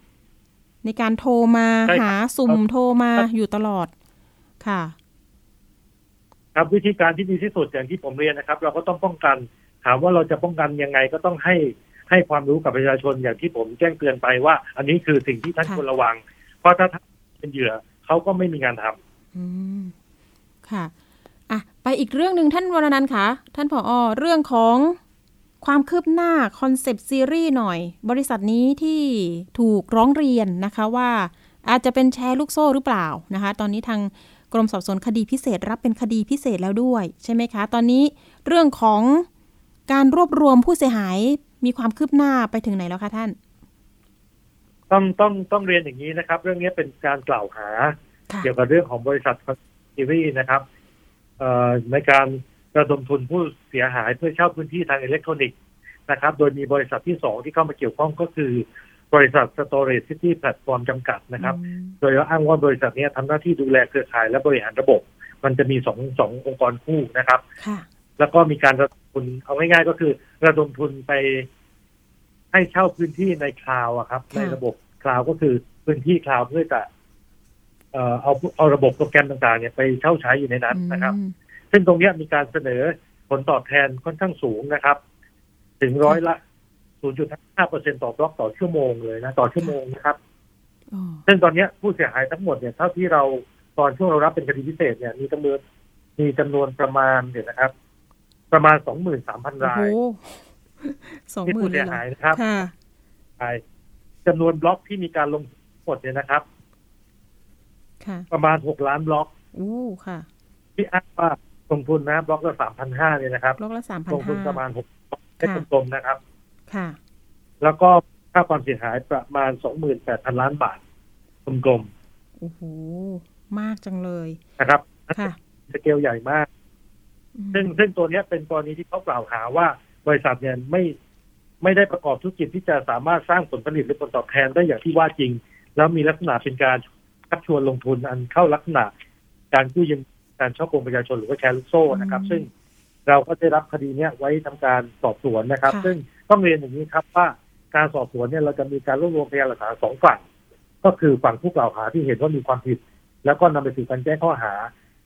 ในการโทรมาใช่ครับหาสุ่มครับโทรมาอยู่ตลอดค่ะ ครับวิธีการที่ดีที่สุดอย่างที่ผมเรียนนะครับ เราก็ต้องป้องกัน ถามว่าเราจะป้องกันยังไงก็ต้องให้ให้ความรู้กับประชาชนอย่างที่ผมแจ้งเตือนไปว่า อันนี้คือสิ่งที่ท่านค่ะควรระวัง เพราะถ้าท่านเป็นเหยื่อเขาก็ไม่มีงานทำอืมค่ะอะไปอีกเรื่องหนึ่งท่านวรนันท์คะท่านผออเรื่องของ ความคืบหน้าคอนเซปต์ซีรีส์หน่อย บริษัทนี้ที่ถูกร้องเรียนนะคะว่าอาจจะเป็นแชร์ลูกโซ่หรือเปล่านะคะ ตอนนี้ทางกรมสอบสวนคดีพิเศษรับเป็นคดีพิเศษแล้วด้วยใช่ไหมคะ ตอนนี้เรื่องของการรวบรวมผู้เสียหายมีความคืบหน้าไปถึงไหนแล้วคะท่าน ต้องต้องต้องเรียนอย่างนี้นะครับ เรื่องนี้เป็นการกล่าวหาค่ะเกี่ยวกับเรื่องของบริษัทซีรีส์นะครับเอ่อในการ ระดมทุนผู้เสียหายเพื่อเช่าพื้นที่ทางอิเล็กทรอนิกส์นะครับ โดยมีบริษัทที่สองที่เข้ามาเกี่ยวข้องก็คือบริษัท Storage City Platform จำกัดนะครับอืมโดยอ้างว่าบริษัทเนี้ทำหน้าที่ดูแลเครือข่ายและบริหารระบบ มันจะมีสองสององค์กรคู่นะครับค่ะแล้วก็มีการระดมทุนเอาง่ายๆก็คือระดมทุนไปให้เช่าพื้นที่ใน cloud อะครับค่ะในระบบ cloud ก็คือพื้นที่ cloud เพื่อจะเอ่อเอาเอาระบบโปรแกรมต่างๆเนี่ยไปเช่าใช้อยู่ในนั้นนะครับอืม ซึ่งตรงเนี้ยมีการเสนอผลตอบแทนค่อนข้างสูงนะครับ ถึงร้อยละ 0.5เปอร์เซ็นต์ต่อบล็อกต่อชั่วโมงเลยนะ ต่อชั่วโมงนะครับอ๋อซึ่งตอนเนี้ยผู้เสียหายทั้งหมดเนี่ยเท่าที่เราตอนช่วงเรารับเป็นคดีพิเศษเนี่ยมีจำนวนมีจำนวนประมาณเดี๋ยวนะครับ ประมาณ 23,000โอ้ราโหยสองที่หมื่ผู้นเลเสียยเหรอหายนะครับค่ะรายจำนวนบล็อกที่มีการลงกดเนี่ยนะครับค่ะประมาณ 6 ล้านบล็อกอู้ค่ะที่อ้างว่า ลงทุนนะบล็อกละ3,500เนี่ยนะครับโลกละสามพันลงทุนห้าประมาณ6ให้ค่ะกลมๆนะครับ ค่ะ แล้วก็ค่าความเสียหายประมาณ28,000ล้านบาทกลมโอ้โหมากจังเลยๆนะครับค่ะสเกลใหญ่มากอืมซึ่งซึ่งตัวเนี้ยเป็นกรณีที่เขากล่าวหาว่า บริษัทเนี่ยไม่ไม่ได้ประกอบธุรกิจที่จะสามารถสร้างผลผลิตหรือผลตอบแทนได้อย่างที่ว่าจริง แล้วมีลักษณะเป็นการชักชวนลงทุนอันเข้าลักษณะ การกู้ยืม การช่อโกงประชาชนหรือว่าแชร์ลูกโซ่นะครับ ซึ่งเราก็ได้รับคดีเนี้ยไว้ทำการสอบสวนนะครับ ซึ่งต้องเรียนอย่างนี้ครับว่าการสอบสวนเนี่ยเราจะมีการรวบรวมพยานหลักฐานสองฝั่ง ก็คือฝั่งผู้กล่าวหาที่เห็นว่ามีความผิด แล้วก็นำไปสู่การแจ้งข้อหา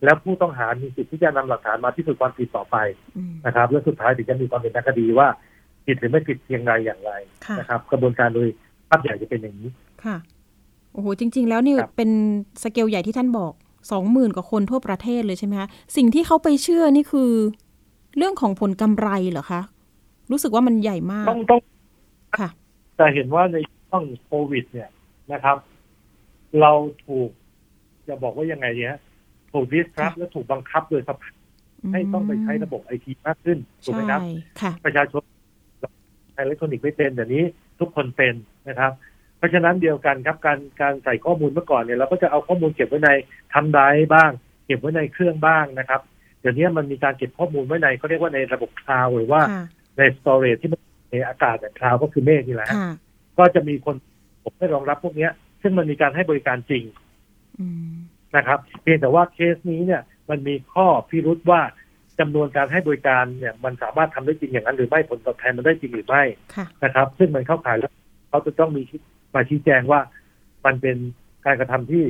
แล้วผู้ต้องหามีสิทธิ์ที่จะนำหลักฐานมาพิสูจน์ความผิดต่อไปอืมนะครับ และสุดท้ายถึงจะมีความเป็นทางคดีว่าผิดหรือไม่ผิดเพียงไรอย่างไรค่ะนะครับ กระบวนการโดยภาพใหญ่จะเป็นอย่างนี้ค่ะโอ้โหจริง ๆ แล้วนี่ครับเป็นสเกลใหญ่ที่ท่านบอก สองหมื่นกว่าคนทั่วประเทศเลยใช่ไหมคะ สิ่งที่เขาไปเชื่อนี่คือ เรื่องของผลกำไรเหรอคะ รู้สึกว่ามันใหญ่มาก ต้องต้องค่ะ แต่เห็นว่าในช่วงโควิด เนี่ยนะครับ เราถูกจะบอกว่ายังไงเนี่ยถูกดิสครับค่ะและถูกบังคับโดยสภาให้ต้องไปใช้ระบบไอทีมากขึ้นถูกไหมครับใช่ค่ะประชาชนใช้อิเล็กทรอนิกส์ไม่เป็นแต่นี้ทุกคนเป็นนะครับ เพราะฉะนั้นเดียวกันครับการการใส่ข้อมูลเมื่อก่อนเนี่ยเราก็จะเอาข้อมูลเก็บไว้ในthumb drive บ้าง เก็บไว้ในเครื่องบ้างนะครับเดี๋ยวนี้มันมีการเก็บข้อมูลไว้ในเขาเรียกว่าในระบบ cloud หรือว่าค่ะใน storage ที่มันในอากาศแต่ cloud ก็คือเมฆนี่แหละฮะค่ะก็จะมีคนผมได้รองรับพวกเนี้ยซึ่งมันมีการให้บริการจริงอืมนะครับ เพียงแต่ว่าเคสนี้เนี่ย มันมีข้อพิรุธว่าจำนวนการให้บริการเนี่ย มันสามารถทำได้จริงอย่างนั้นหรือไม่ผลตอบแทนมันได้จริงหรือไม่ค่ะนะครับ ซึ่งมันเข้าข่ายแล้วเขาจะต้องมี มาชี้แจงว่ามันเป็นการกระทำที่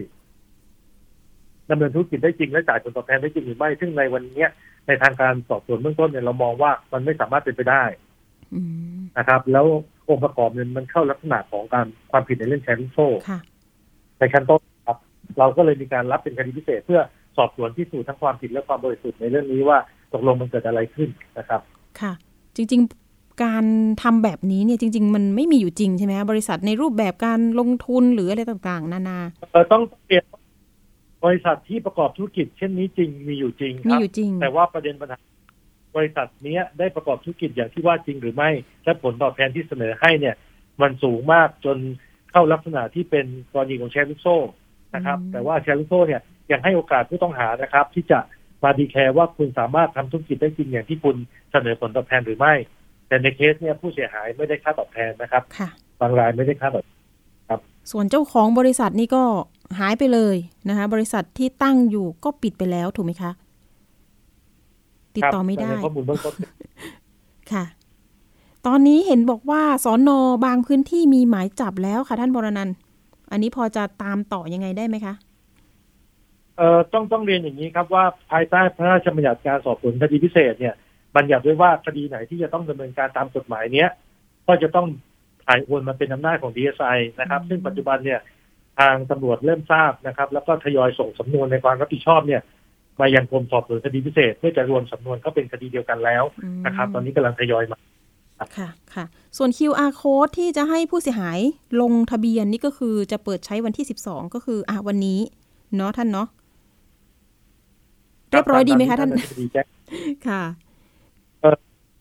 ดำเนินธุรกิจได้จริงและจ่ายผลตอบแทนได้จริงหรือไม่ ซึ่งในวันเนี้ยในทางการสอบสวนเบื้องต้นเนี่ยเรามองว่ามันไม่สามารถเป็นไปได้อืมนะครับ แล้วองค์ประกอบเนี่ยมันเข้าลักษณะของการความผิดในเรื่องแชร์ลูกโซ่ค่ะในขั้นต้นครับ เราก็เลยมีการรับเป็นคดีพิเศษเพื่อสอบสวนพิสูจน์ทั้งความผิดและความบริสุทธิ์ในเรื่องนี้ว่าตกลงมันเกิดอะไรขึ้นนะครับ ค่ะ จริงๆ การทำแบบนี้เนี่ยจริง ๆ มันไม่มีอยู่จริงใช่ไหมคะบริษัทในรูปแบบการลงทุนหรืออะไรต่างๆ นานาเออต้องเปลี่ยนบริษัทที่ประกอบธุรกิจ เช่นนี้จริงมีอยู่จริงคมีรับอยู่จริงแต่ว่าประเด็นปัญหาบริษัทเนี้ยได้ประกอบธุรกิจอย่างที่ว่าจริงหรือไม่และผลตอบแทนที่เสนอให้เนี่ย มันสูงมากจนเข้าลักษณะที่เป็นกรณีของแชร์ลูกโซ่นะครับอืมแต่ว่าแชร์ลูกโซ่เนี่ยยังให้โอกาสผู้ต้องหานะครับ ที่จะมาดีแคร์ว่าคุณสามารถทำธุรกิจได้จริงอย่างที่คุณเสนอผลตอบแทนหรือไม่ แต่ในเคสเนี่ยผู้เสียหายไม่ได้ค่าตอบแทนนะครับค่ะบางรายไม่ได้ค่าตอบส่วนเจ้าของบริษัทนี่ก็หายไปเลยนะคะ บริษัทที่ตั้งอยู่ก็ปิดไปแล้วถูกไหมคะ ติดต่อไม่ได้ในข้อมูลเบื้องต้นค่ะ ตอนนี้เห็นบอกว่าสอนอบางพื้นที่มีหมายจับแล้วค่ะท่านบรนันท์อันนี้พอจะตามต่อยังไงได้ไหมคะเอ่อต้องต้องเรียนอย่างนี้ครับว่าภายใต้พระราชบัญญัติการสอบสวนคดีพิเศษเนี่ย บัญญัติไว้ว่าคดีไหนที่จะต้องดำเนินการตามกฎหมายเนี้ยก็จะต้องถ่ายโอนมาเป็นอำนาจของ DSI นะครับอืมซึ่งปัจจุบันเนี่ยทางตำรวจเริ่มทราบนะครับ แล้วก็ทยอยส่งสำนวนในความรับผิดชอบเนี่ยมายังกรมสอบสวนคดีพิเศษ เพื่อจะรวมสำนวนเข้าเป็นคดีเดียวกันแล้วมนะครับ ตอนนี้กำลังทยอยมาค่ะค่ะ ส่วน QR code ที่จะให้ผู้เสียหายลงทะเบียนนี่ก็คือจะเปิดใช้วันที่ 12 ก็คืออะวันนี้ เนาะท่านเนาะเรียบร้อยดีไหมคะท่านอธิบดีแจ้งค่ะ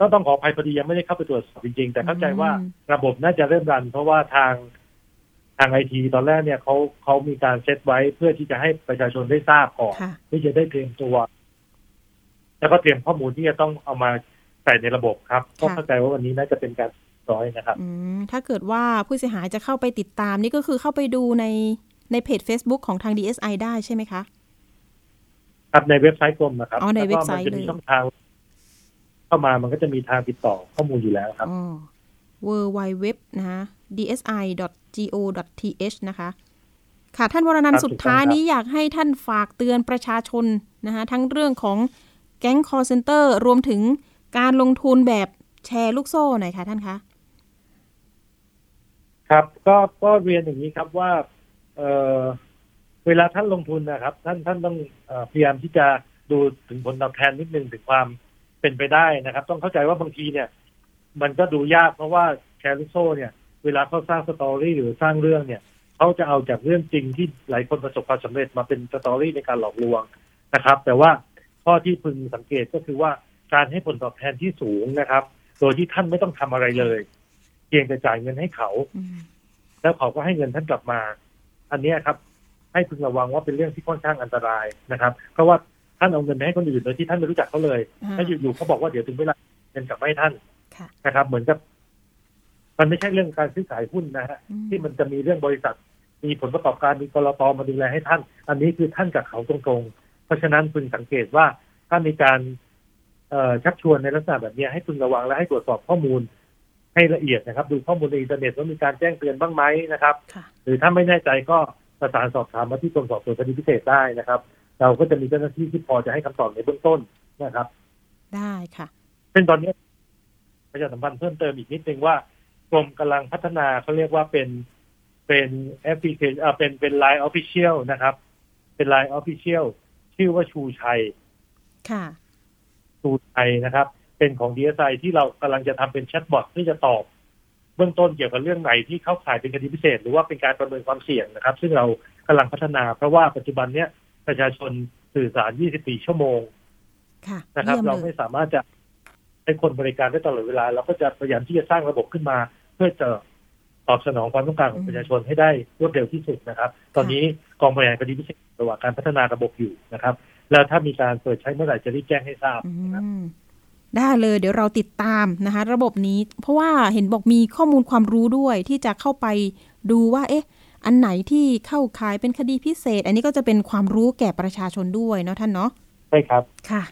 ก็ต้องขออภัยพอดียังไม่ได้เข้าไปตรวจสอบจริงๆ แต่เข้าใจว่าอืมระบบน่าจะเริ่มรัน เพราะว่าทางทางไอทีตอนแรกเนี่ยเขาเขามีการเซตไว้เพื่อที่จะให้ประชาชนได้ทราบก่อนค่ะที่จะได้เตรียมตัว แล้วก็เตรียมข้อมูลที่จะต้องเอามาใส่ในระบบครับก็เข้าใจว่าวันนี้น่าจะเป็นการร้อยนะครับอืมถ้าเกิดว่าผู้เสียหายจะเข้าไปติดตามนี่ก็คือเข้าไปดูในในเพจ Facebook ของทาง DSI ได้ใช่ไหมคะครับในเว็บไซต์กรมนะครับอ๋อในแล้วเว็ก็บไซต์มัจะมีเลยช่องทาง เข้ามามันก็จะมีทางติดต่อข้อมูลอยู่แล้วครับอ๋อ w w w นะคะ dsi.go.th นะคะ ค่ะท่านวรนันครัท์บสุดท้ายถูกต้องครับนี้อยากให้ท่านฝากเตือนประชาชนนะคะทั้งเรื่องของแก๊ง call center รวมถึงการลงทุนแบบแชร์ลูกโซ่หน่อยค่ะท่านคะครับก็ก็เรียนอย่างนี้ครับว่าเออเวลาท่านลงทุนนะครับ ท่านท่านต้องเออพยายามที่จะดูถึงผลตอบแทนนิดนึงถึงความ เป็นไปได้นะครับ ต้องเข้าใจว่าบางทีเนี่ย มันก็ดูยากเพราะว่าแชร์ลูกโซ่เนี่ย เวลาเขาสร้าง story หรือสร้างเรื่องเนี่ยเขาจะเอาจากเรื่องจริงที่หลายคนประสบความสำเร็จมาเป็น story ในการหลอกลวงนะครับ แต่ว่าข้อที่พึงสังเกตก็คือว่าการให้ผลตอบแทนที่สูงนะครับ โดยที่ท่านไม่ต้องทำอะไรเลย เพียงแต่จ่ายเงินให้เขาอืมแล้วเขาก็ให้เงินท่านกลับมา อันเนี้ยครับ ให้พึงระวังว่าเป็นเรื่องที่ค่อนข้างอันตรายนะครับ เพราะว่า ท่านเอาเงินไปให้คนอื่นโดยที่ท่านไม่รู้จักเขาเลยอ่าถ้าอยู่ๆเขาบอกว่าเดี๋ยวถึงเวลาเงินกลับมาให้ท่านค่ะนะครับ เหมือนกับ มันไม่ใช่เรื่องการซื้อขายหุ้นนะฮะอืมที่มันจะมีเรื่องบริษัท มีผลประกอบการมีกรตมาดูแลให้ท่าน อันนี้คือท่านกับเขาตรงๆ เพราะฉะนั้นพึงสังเกตว่าถ้ามีการเอ่อชักชวนในลักษณะแบบเนี้ยให้พึงระวังและให้ตรวจสอบข้อมูลให้ละเอียดนะครับ ดูข้อมูลในอินเทอร์เน็ตว่ามีการแจ้งเตือนบ้างไหมนะครับค่ะหรือถ้าไม่แน่ใจก็ประสานสอบถามมาที่กรมสอบสวนคดีพิเศษได้นะครับ เราก็จะมีเจ้าหน้าที่ที่พอจะให้คำตอบในเบื้องต้นนะครับ ได้ค่ะซึ่งตอนนี้ประชาสัมพันธ์เพิ่มเติมอีกนิดนึงว่ากรมกำลังพัฒนาเขาเรียกว่าเป็นเป็นแอปพลิเคชันอ่าเป็นเป็น LINE Official นะครับ เป็น LINE Official ชื่อว่าชูชัย ค่ะ ชูชัยนะครับ เป็นของ DSI ที่เรากำลังจะทำเป็น chatbot ที่จะตอบเบื้องต้นเกี่ยวกับเรื่องไหนที่เข้าข่ายเป็นคดีพิเศษ หรือว่าเป็นการประเมินความเสี่ยงนะครับ ซึ่งเรากำลังพัฒนา เพราะว่าปัจจุบันเนี้ย ประชาชนสื่อสาร 24 ชั่วโมงค่ะนะครับเยี่ยมเลยเราไม่สามารถจะให้คนบริการได้ตลอดเวลา เราก็จะพยายามที่จะสร้างระบบขึ้นมา เพื่อจะตอบสนองความต้องการของประชาชนให้ได้รวดเร็วที่สุดนะครับ ตอนนี้กองบริหารคดีพิเศษระหว่างการพัฒนาระบบอยู่นะครับ แล้วถ้ามีการเปิดใช้เมื่อไหร่จะรีบแจ้งให้ทราบอืนะครับมได้เลยเดี๋ยวเราติดตามนะคะ ระบบนี้ เพราะว่าเห็นบอกมีข้อมูลความรู้ด้วยที่จะเข้าไปดูว่า เอ๊ะ อันไหนที่เข้าข่ายเป็นคดีพิเศษ อันนี้ก็จะเป็นความรู้แก่ประชาชนด้วยเนาะท่านเนาะใช่ครับค่ะ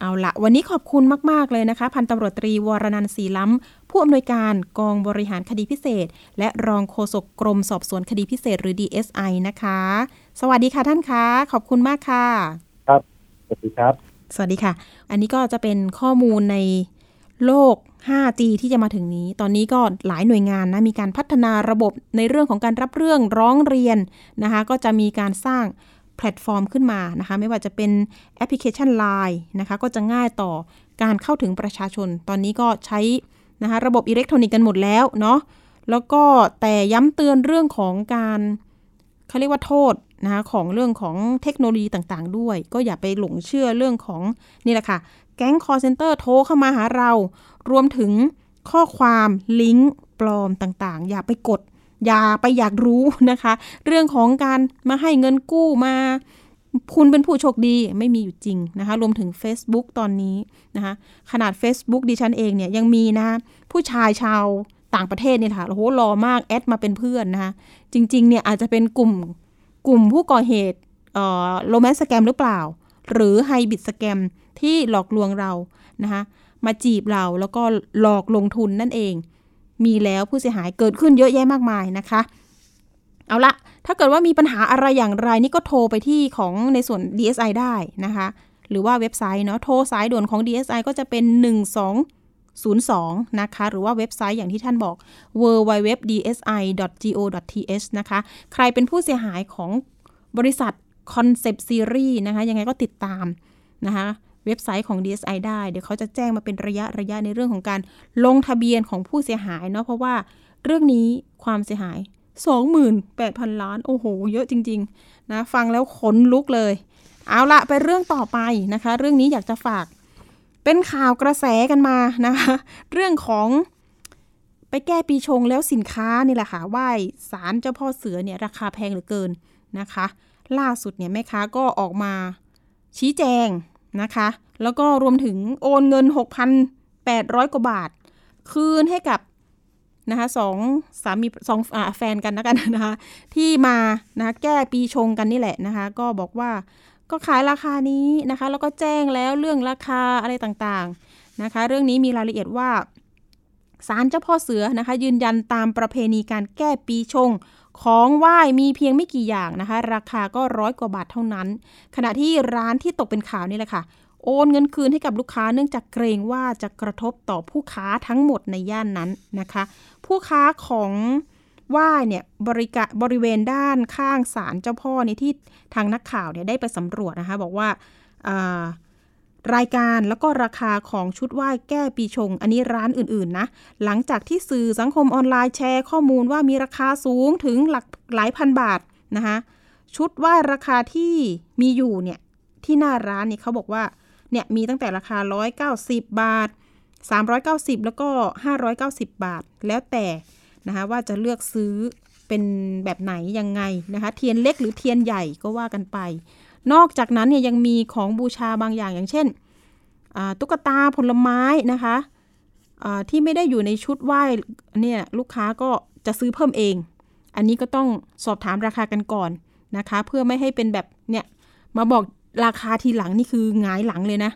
เอาละวันนี้ขอบคุณมาก ๆ เลยนะคะ พันตำรวจตรีวรนันท์ศรีล้ำ ผู้อำนวยการกองบริหารคดีพิเศษ และรองโฆษกกรมสอบสวนคดีพิเศษหรือ DSI นะคะ สวัสดีค่ะท่านคะขอบคุณมากค่ะ ครับสวัสดีครับ สวัสดีค่ะ อันนี้ก็จะเป็นข้อมูลในโลก 5G ที่จะมาถึงนี้ ตอนนี้ก็หลายหน่วยงานนะมีการพัฒนาระบบในเรื่องของการรับเรื่องร้องเรียนนะคะก็จะมีการสร้างแพลตฟอร์มขึ้นมานะคะไม่ว่าจะเป็นแอปพลิเคชัน Line นะคะก็จะง่ายต่อการเข้าถึงประชาชน ตอนนี้ก็ใช้นะคะระบบอิเล็กทรอนิกส์กันหมดแล้วเนาะแล้วก็แต่ย้ำเตือนเรื่องของการเขาเรียกว่าโทษนะคะของเรื่องของเทคโนโลยีต่างๆ ด้วย ก็อย่าไปหลงเชื่อเรื่องของนี่แหละค่ะ แก๊ง call center โทรเข้ามาหาเรา รวมถึงข้อความลิงก์ปลอมต่างๆ อย่าไปกด อย่าไปอยากรู้นะคะ เรื่องของการมาให้เงินกู้มาคุณเป็นผู้โชคดีไม่มีอยู่จริงนะคะ รวมถึง Facebook ตอนนี้นะคะ ขนาด Facebook ดิฉันเองเนี่ยยังมีนะผู้ชายชาวต่างประเทศเนี่ยค่ะโอ้โหรอมากแอดมาเป็นเพื่อนนะคะจริงๆเนี่ยอาจจะเป็นกลุ่มกลุ่มผู้ก่อเหตุโรแมนต์สแกมหรือเปล่า หรือไฮบิดสแกมที่หลอกลวงเรานะคะ มาจีบเราแล้วก็หลอกลงทุนนั่นเอง มีแล้วผู้เสียหายเกิดขึ้นเยอะแยะมากมายนะคะ เอาละถ้าเกิดว่ามีปัญหาอะไรอย่างไรนี่ก็โทรไปที่ของในส่วน DSI ได้นะคะ หรือว่าเว็บไซต์เนาะโทรสายด่วนของ DSI ก็จะเป็น 1202 นะคะ หรือว่าเว็บไซต์อย่างที่ท่านบอก www.dsi.go.th นะคะ ใครเป็นผู้เสียหายของบริษัท Concept Series นะคะ ยังไงก็ติดตามนะคะ เว็บไซต์ของ DSI ได้ เดี๋ยวเขาจะแจ้งมาเป็นระยะระยะในเรื่องของการลงทะเบียนของผู้เสียหายเนาะเพราะว่าเรื่องนี้ความเสียหาย 28,000 ล้าน โอ้โห เยอะจริง ๆ นะ ฟังแล้วขนลุกเลย เอาละไปเรื่องต่อไปนะคะ เรื่องนี้อยากจะฝาก เป็นข่าวกระแสกันมานะคะ เรื่องของไปแก้ปีชงแล้วสินค้านี่แหละค่ะไหว้สารเจ้าพ่อเสือเนี่ยราคาแพงเหลือเกินนะคะ ล่าสุดเนี่ยแม่ค้าก็ออกมาชี้แจง นะคะ แล้วก็รวมถึงโอนเงิน 6,800 กว่าบาท คืนให้กับนะคะสองสามีสองอแฟนกันนะกันนะคะ ที่มานะคะแก้ปีชงกันนี่แหละนะคะ ก็บอกว่าก็ขายราคานี้นะคะ แล้วก็แจ้งแล้วเรื่องราคาอะไรต่างๆนะคะ เรื่องนี้มีรายละเอียดว่า ศาลเจ้าพ่อเสือนะคะ ยืนยันตามประเพณีการแก้ปีชง ของไหว้มีเพียงไม่กี่อย่างนะคะ ราคาก็ร้อยกว่าบาทเท่านั้น ขณะที่ร้านที่ตกเป็นข่าวนี่แหละค่ะ โอนเงินคืนให้กับลูกค้าเนื่องจากเกรงว่าจะกระทบต่อผู้ค้าทั้งหมดในย่านนั้นนะคะ ผู้ค้าของไหว้เนี่ยบริกะบริเวณด้านข้างศาลเจ้าพ่อนี่ที่ทางนักข่าวเนี่ยได้ไปสำรวจนะคะ บอกว่าอ่า รายการแล้วก็ราคาของชุดไหว้แก้ปีชง อันนี้ร้านอื่นๆนะ หลังจากที่สื่อสังคมออนไลน์แชร์ข้อมูลว่ามีราคาสูงถึงหลักหลายพันบาทนะคะชุดไหว้ราคาที่มีอยู่เนี่ยที่หน้าร้านเนี่ยเขาบอกว่าเนี่ยมีตั้งแต่ราคา 190 บาท 390 แล้วก็ 590 บาท แล้วแต่นะคะว่าจะเลือกซื้อเป็นแบบไหนยังไงนะคะเทียนเล็กหรือเทียนใหญ่ก็ว่ากันไป นอกจากนั้นเนี่ยยังมีของบูชาบางอย่างอย่างเช่นตุ๊กตาผลไม้นะคะที่ไม่ได้อยู่ในชุดไหว้เนี่ยลูกค้าก็จะซื้อเพิ่มเอง อันนี้ก็ต้องสอบถามราคากันก่อนนะคะ เพื่อไม่ให้เป็นแบบเนี่ยมาบอกราคาทีหลังนี่คือหงายหลังเลยนะ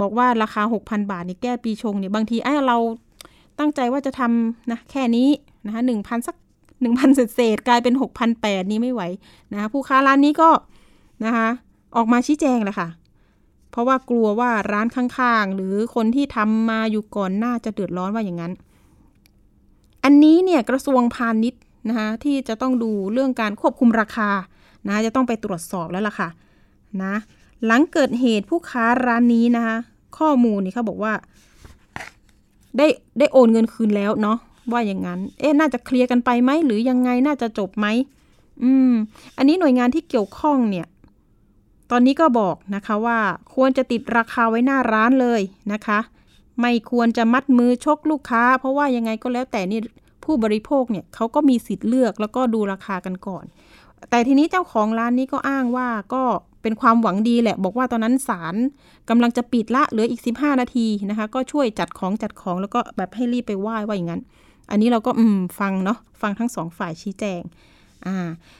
บอกว่าราคา 6,000 บาทนี่แก้ปีชงเนี่ยบางทีไอ้เราตั้งใจว่าจะทำนะแค่นี้นะคะหนึ่งพันสักหนึ่งพันเศษกลายเป็น 6,800 นี้ไม่ไหวนะะผู้ค้าร้านนี้ก็ นะคะออกมาชี้แจงเลยค่ะ เพราะว่ากลัวว่าร้านข้างๆ หรือคนที่ทำมาอยู่ก่อนหน้าจะเดือดร้อนว่าอย่างนั้น อันนี้เนี่ยกระทรวงพาณิชย์นะคะที่จะต้องดูเรื่องการควบคุมราคานะจะต้องไปตรวจสอบแล้วล่ะค่ะนะหลังเกิดเหตุผู้ค้าร้านนี้นะคะข้อมูลนี่เขาบอกว่า ได้ได้โอนเงินคืนแล้วเนาะว่าอย่างนั้น เอ๊ะน่าจะเคลียร์กันไปไหมหรือยังไงน่าจะจบไหมอืม อันนี้หน่วยงานที่เกี่ยวข้องเนี่ย ตอนนี้ก็บอกนะคะว่าควรจะติดราคาไว้หน้าร้านเลยนะคะ ไม่ควรจะมัดมือชกลูกค้า เพราะว่ายังไงก็แล้วแต่นี่ผู้บริโภคเนี่ยเขาก็มีสิทธิ์เลือกแล้วก็ดูราคากันก่อน แต่ทีนี้เจ้าของร้านนี้ก็อ้างว่าก็เป็นความหวังดีแหละ บอกว่าตอนนั้นศาลกำลังจะปิดละเหลืออีก 15 นาทีนะคะ ก็ช่วยจัดของจัดของแล้วก็แบบให้รีบไปไหว้ว่าอย่างนั้น อันนี้เราก็อืมฟังเนาะฟังทั้งสองฝ่ายชี้แจงอ่า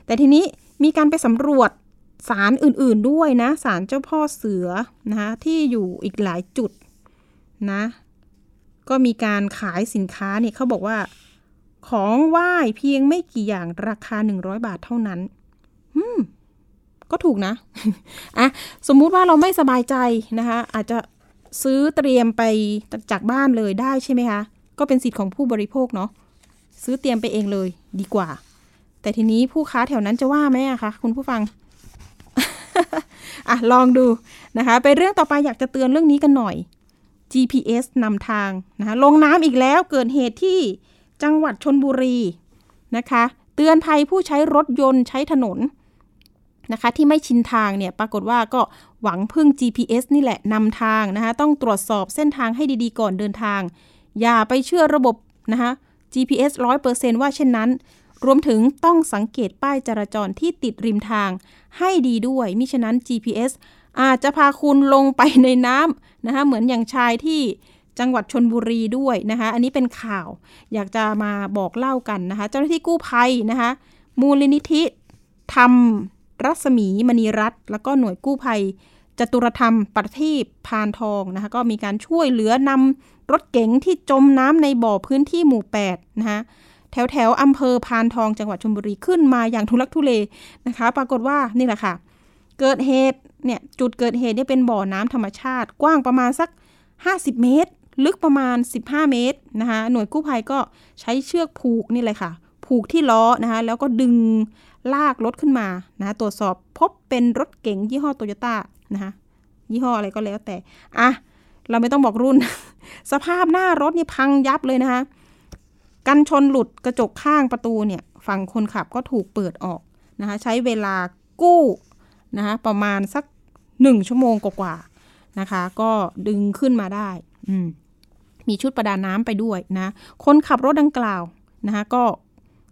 แต่ทีนี้มีการไปสำรวจ ศาลอื่นๆด้วยนะศาลเจ้าพ่อเสือนะคะที่อยู่อีกหลายจุดนะก็มีการขายสินค้าเนี่ยเขาบอกว่า ของไหว้เพียงไม่กี่อย่างราคา 100 บาทเท่านั้นอืมก็ถูกนะอะสมมุติว่าเราไม่สบายใจนะคะ อาจจะซื้อเตรียมไปจากบ้านเลยได้ใช่ไหมคะ ก็เป็นสิทธิ์ของผู้บริโภคเนาะซื้อเตรียมไปเองเลยดีกว่า แต่ทีนี้ผู้ค้าแถวนั้นจะว่าไหมอะคะคุณผู้ฟัง อะลองดูนะคะไปเรื่องต่อไปอยากจะเตือนเรื่องนี้กันหน่อย GPS นำทางนะคะลงน้ำอีกแล้วเกิดเหตุที่จังหวัดชนบุรีนะคะ เตือนภัยผู้ใช้รถยนต์ใช้ถนนนะคะ ที่ไม่ชินทางเนี่ยปรากฏว่าก็หวังพึ่ง GPS นี่แหละนำทางนะคะต้องตรวจสอบเส้นทางให้ดีๆก่อนเดินทาง อย่าไปเชื่อระบบนะคะ GPS 100%ว่าเช่นนั้น รวมถึงต้องสังเกตป้ายจราจรที่ติดริมทาง ให้ดีด้วย มิฉะนั้น GPS อาจจะพาคุณลงไปในน้ำนะคะเหมือนอย่างชายที่จังหวัดชนบุรีด้วยนะคะ อันนี้เป็นข่าวอยากจะมาบอกเล่ากันนะคะ เจ้าหน้าที่กู้ภัยนะคะ มูลนิธิธรรมรัศมีมณีรัตน์แล้วก็หน่วยกู้ภัยจตุรธรรมประทีปพานทองนะคะ ก็มีการช่วยเหลือนำรถเก๋งที่จมน้ำในบ่อพื้นที่หมู่8นะคะ แถวแถวอำเภอพานทองจังหวัดชลบุรีขึ้นมาอย่างทุลักทุเลนะคะ ปรากฏว่านี่แหละค่ะ เกิดเหตุเนี่ยจุดเกิดเหตุเนี่ยเป็นบ่อน้ำธรรมชาติ กว้างประมาณสัก 50 เมตร ลึกประมาณ 15 เมตรนะคะหน่วยกู้ภัยก็ใช้เชือกผูกนี่เลยค่ะ ผูกที่ล้อนะคะแล้วก็ดึงลากรถขึ้นมานะตรวจสอบพบเป็นรถเก๋งยี่ห้อโตโยต้านะคะยี่ห้ออะไรก็แล้วแต่ อะ เราไม่ต้องบอกรุ่น สภาพหน้ารถนี่พังยับเลยนะคะ กันชนหลุดกระจกข้างประตูเนี่ยฝั่งคนขับก็ถูกเปิดออกนะคะใช้เวลากู้นะคะประมาณสักหนึ่งชั่วโมงกว่าๆนะคะ ก็ดึงขึ้นมาได้อืมมีชุดประดาน้ำไปด้วยนะคนขับรถดังกล่าวนะคะก็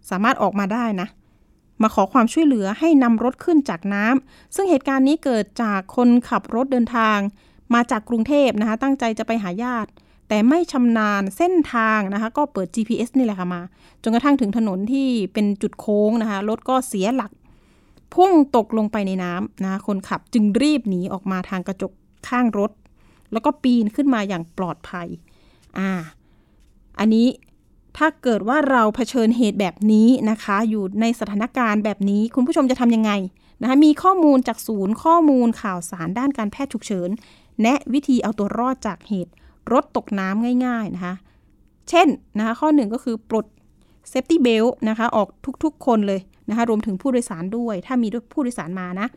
สามารถออกมาได้นะ มาขอความช่วยเหลือให้นำรถขึ้นจากน้ำซึ่งเหตุการณ์นี้เกิดจากคนขับรถเดินทาง มาจากกรุงเทพนะคะตั้งใจจะไปหาญาติ แต่ไม่ชำนาญเส้นทางนะคะ ก็เปิด GPS นี่แหละค่ะมา จนกระทั่งถึงถนนที่เป็นจุดโค้งนะคะ รถก็เสียหลัก พุ่งตกลงไปในน้ำนะคะคนขับจึงรีบหนีออกมาทางกระจกข้างรถ แล้วก็ปีนขึ้นมาอย่างปลอดภัย อ่า อันนี้ถ้าเกิดว่าเราเผชิญเหตุแบบนี้นะคะ อยู่ในสถานการณ์แบบนี้คุณผู้ชมจะทำยังไงนะคะมีข้อมูลจากศูนย์ข้อมูลข่าวสารด้านการแพทย์ฉุกเฉิน แนะวิธีเอาตัวรอดจากเหตุ รถตกน้ำง่ายๆนะคะ เช่นนะคะข้อหนึ่งก็คือปลด safety belt นะคะออกทุกๆคนเลยนะคะรวมถึงผู้โดยสารด้วย ถ้ามีผู้โดยสารมานะ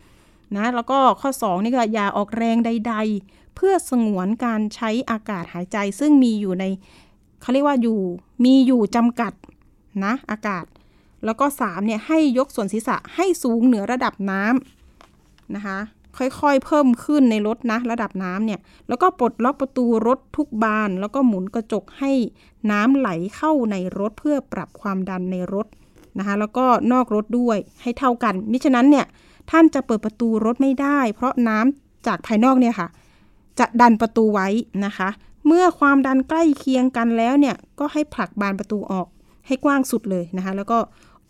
นะแล้วก็ข้อ 2 นี่ก็อย่าออกแรงใด ๆ เพื่อสงวนการใช้อากาศหายใจ ซึ่งมีอยู่ในเขาเรียกว่าอยู่มีอยู่จำกัดนะอากาศ แล้วก็3เนี่ยให้ยกส่วนศีรษะให้สูงเหนือระดับน้ำนะคะ ค่อยๆ เพิ่มขึ้นในรถนะระดับน้ำเนี่ย แล้วก็ปลดล็อกประตูรถทุกบาน แล้วก็หมุนกระจกให้น้ำไหลเข้าในรถเพื่อปรับความดันในรถนะคะแล้วก็นอกรถด้วยให้เท่ากัน มิฉะนั้นเนี่ยท่านจะเปิดประตูรถไม่ได้ เพราะน้ำจากภายนอกเนี่ยค่ะ จะดันประตูไว้นะคะ เมื่อความดันใกล้เคียงกันแล้วเนี่ยก็ให้ผลักบานประตูออกให้กว้างสุดเลยนะคะ แล้วก็